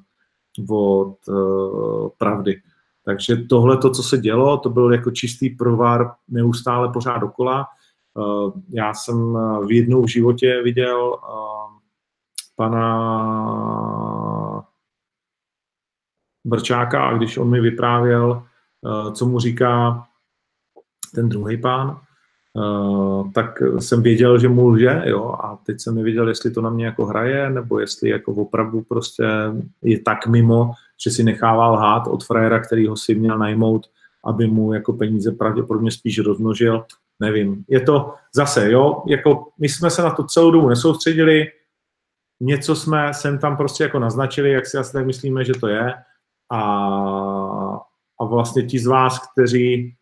od uh, pravdy. Takže tohle, to, co se dělo, to byl jako čistý provar neustále pořád dokola. Uh, já jsem v jednou v životě viděl pana Brčáka a když on mi vyprávěl, uh, co mu říká ten druhý pán, Uh, tak jsem věděl, že mu lže, jo, a teď jsem nevěděl, jestli to na mě jako hraje, nebo jestli jako opravdu prostě je tak mimo, že si nechává lhát od frajera, který ho si měl najmout, aby mu jako peníze pravděpodobně spíš rozmnožil, nevím. Je to zase, jo, jako my jsme se na to celou dobu nesoustředili, něco jsme sem tam prostě jako naznačili, jak si asi tak myslíme, že to je a, a vlastně ti z vás, kteří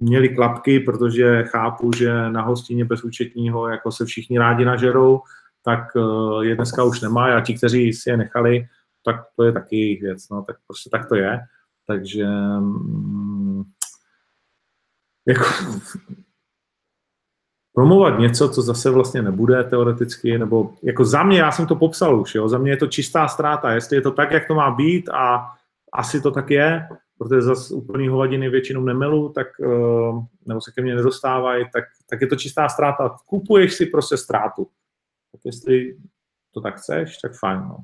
měli klapky, protože chápu, že na hostině bez účetního jako se všichni rádi nažerou, tak eh, je dneska už nemá a ti, kteří si je nechali, tak to je taky jejich věc, no, tak prostě tak to je. Takže mm, jako promovat něco, co zase vlastně nebude teoreticky, nebo jako za mě, já jsem to popsal už, jo, za mě je to čistá ztráta, jestli je to tak, jak to má být a asi to tak je, protože zase úplný hovadiny většinou nemelu, tak, eh, nebo se ke mně nedostávají, tak, tak je to čistá ztráta. Kupuješ si prostě ztrátu. Tak jestli to tak chceš, tak fajn. No.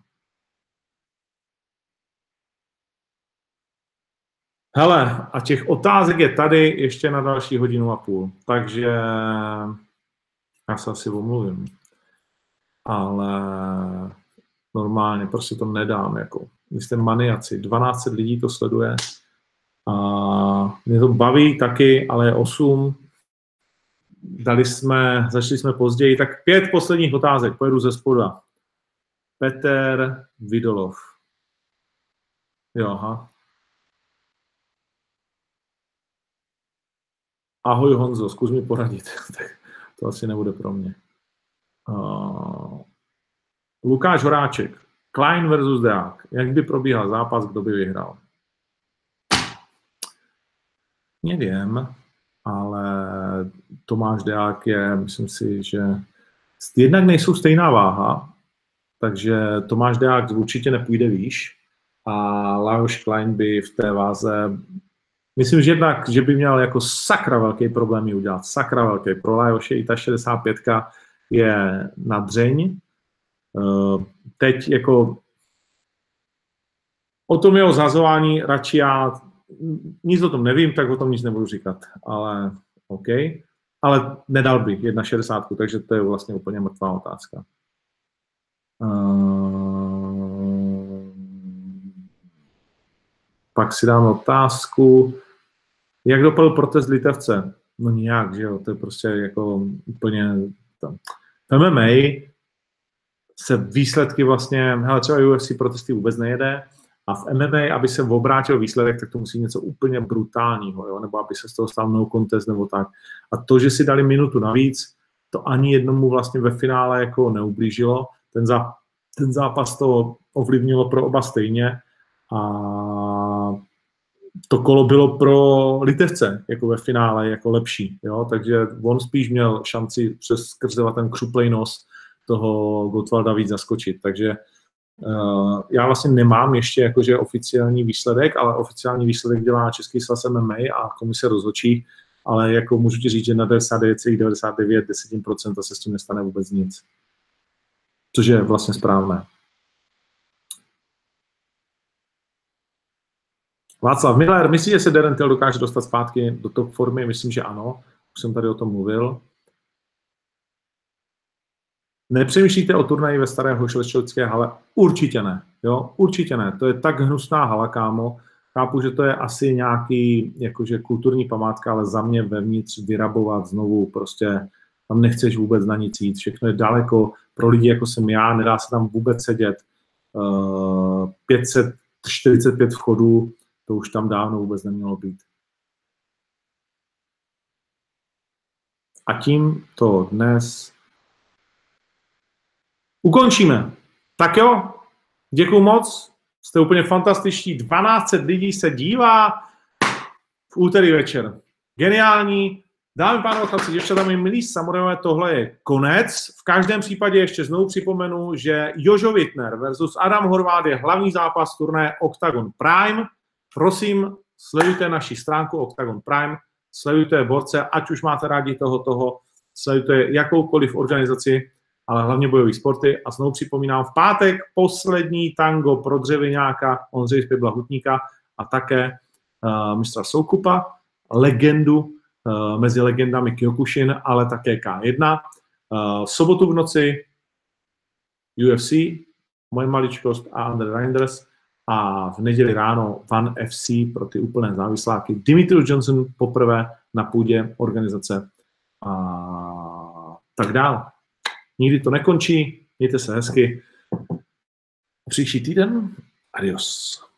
Hele, a těch otázek je tady ještě na další hodinu a půl, takže já se asi omluvím. Ale normálně prostě to nedám, jako. Vy jste maniaci, 12 lidí to sleduje, a mě to baví taky, ale 8. Dali jsme, začali jsme později, tak pět posledních otázek, pojedu ze spoda. Petr Vidolov. Jo, aha. Ahoj Honzo, zkus mi poradit. to asi nebude pro mě. Uh, Lukáš Horáček. Klein versus Deák. Jak by probíhal zápas, kdo by vyhrál? Nevím, ale Tomáš Deák je, myslím si, že jednak nejsou stejná váha, takže Tomáš Deák určitě nepůjde výš a Lajos Klein by v té váze Myslím, že jednak, že by měl jako sakra velký problém ji udělat. Sakra velký. Pro Lajoše i ta 65 je na dřeň. Eh, teď jako o tom jeho zazování radši já nic o tom nevím, tak o tom nic nebudu říkat. Ale OK. Ale nedal by 1,60, takže to je vlastně úplně mrtvá otázka. Uh, pak si dáme otázku, jak dopadl protest Litevce? No nijak, že jo, to je prostě jako úplně tam. V MMA se výsledky vlastně, hele, třeba UFC protesty vůbec nejede, a v MMA, aby se obrátil výsledek, tak to musí něco úplně brutálního, jo? nebo aby se z toho stal no contest nebo tak. A to, že si dali minutu navíc, to ani jednomu vlastně ve finále jako neublížilo. Ten, zá, ten zápas to ovlivnilo pro oba stejně a to kolo bylo pro Litevce jako ve finále jako lepší, jo? takže on spíš měl šanci přes skrze ten křuplej nos toho Gottwalda víc zaskočit, takže uh, já vlastně nemám ještě jakože oficiální výsledek, ale oficiální výsledek dělá Český svaz MMA a komise rozhodčí, ale jako můžu ti říct, že na 99,99 10% se s tím nestane vůbec nic. Což je vlastně správné. Václav Miller, myslíš, že se Derentil dokáže dostat zpátky do top formy? Myslím, že ano. Už jsem tady o tom mluvil. Nepřemýšlíte o turnaji ve staré hošlečovské hale? Určitě ne. Jo? Určitě ne. To je tak hnusná hala, kámo. Chápu, že to je asi nějaký jakože kulturní památka, ale za mě vevnitř vyrabovat znovu prostě tam nechceš vůbec na nic jít. Všechno je daleko pro lidi, jako jsem já, nedá se tam vůbec sedět. Uh, 545 vchodů, to už tam dávno vůbec nemělo být. A tím to dnes ukončíme. Tak jo, děkuji moc, jste úplně fantastiční. 12 lidí se dívá v úterý večer. Geniální. Dámy, pánové, chlapci, děvčata, mi milí samurajové, tohle je konec. V každém případě ještě znovu připomenu, že Jožo Wittner versus Adam Horváth je hlavní zápas turné Octagon Prime. Prosím, sledujte naši stránku Octagon Prime, sledujte borce, ať už máte rádi toho, toho, sledujte jakoukoliv organizaci, ale hlavně bojové sporty. A znovu připomínám, v pátek poslední tango pro dřevěňáka Ondřej Spěbla Hutníka a také uh, mistra Soukupa, legendu uh, mezi legendami Kyokushin, ale také K1. Uh, v sobotu v noci UFC, moje maličkost a Andre Reinders a v neděli ráno Van FC pro ty úplné závisláky. Dimitrius Johnson poprvé na půdě organizace a tak dál. Nikdy to nekončí, mějte se hezky. Příští týden, adios.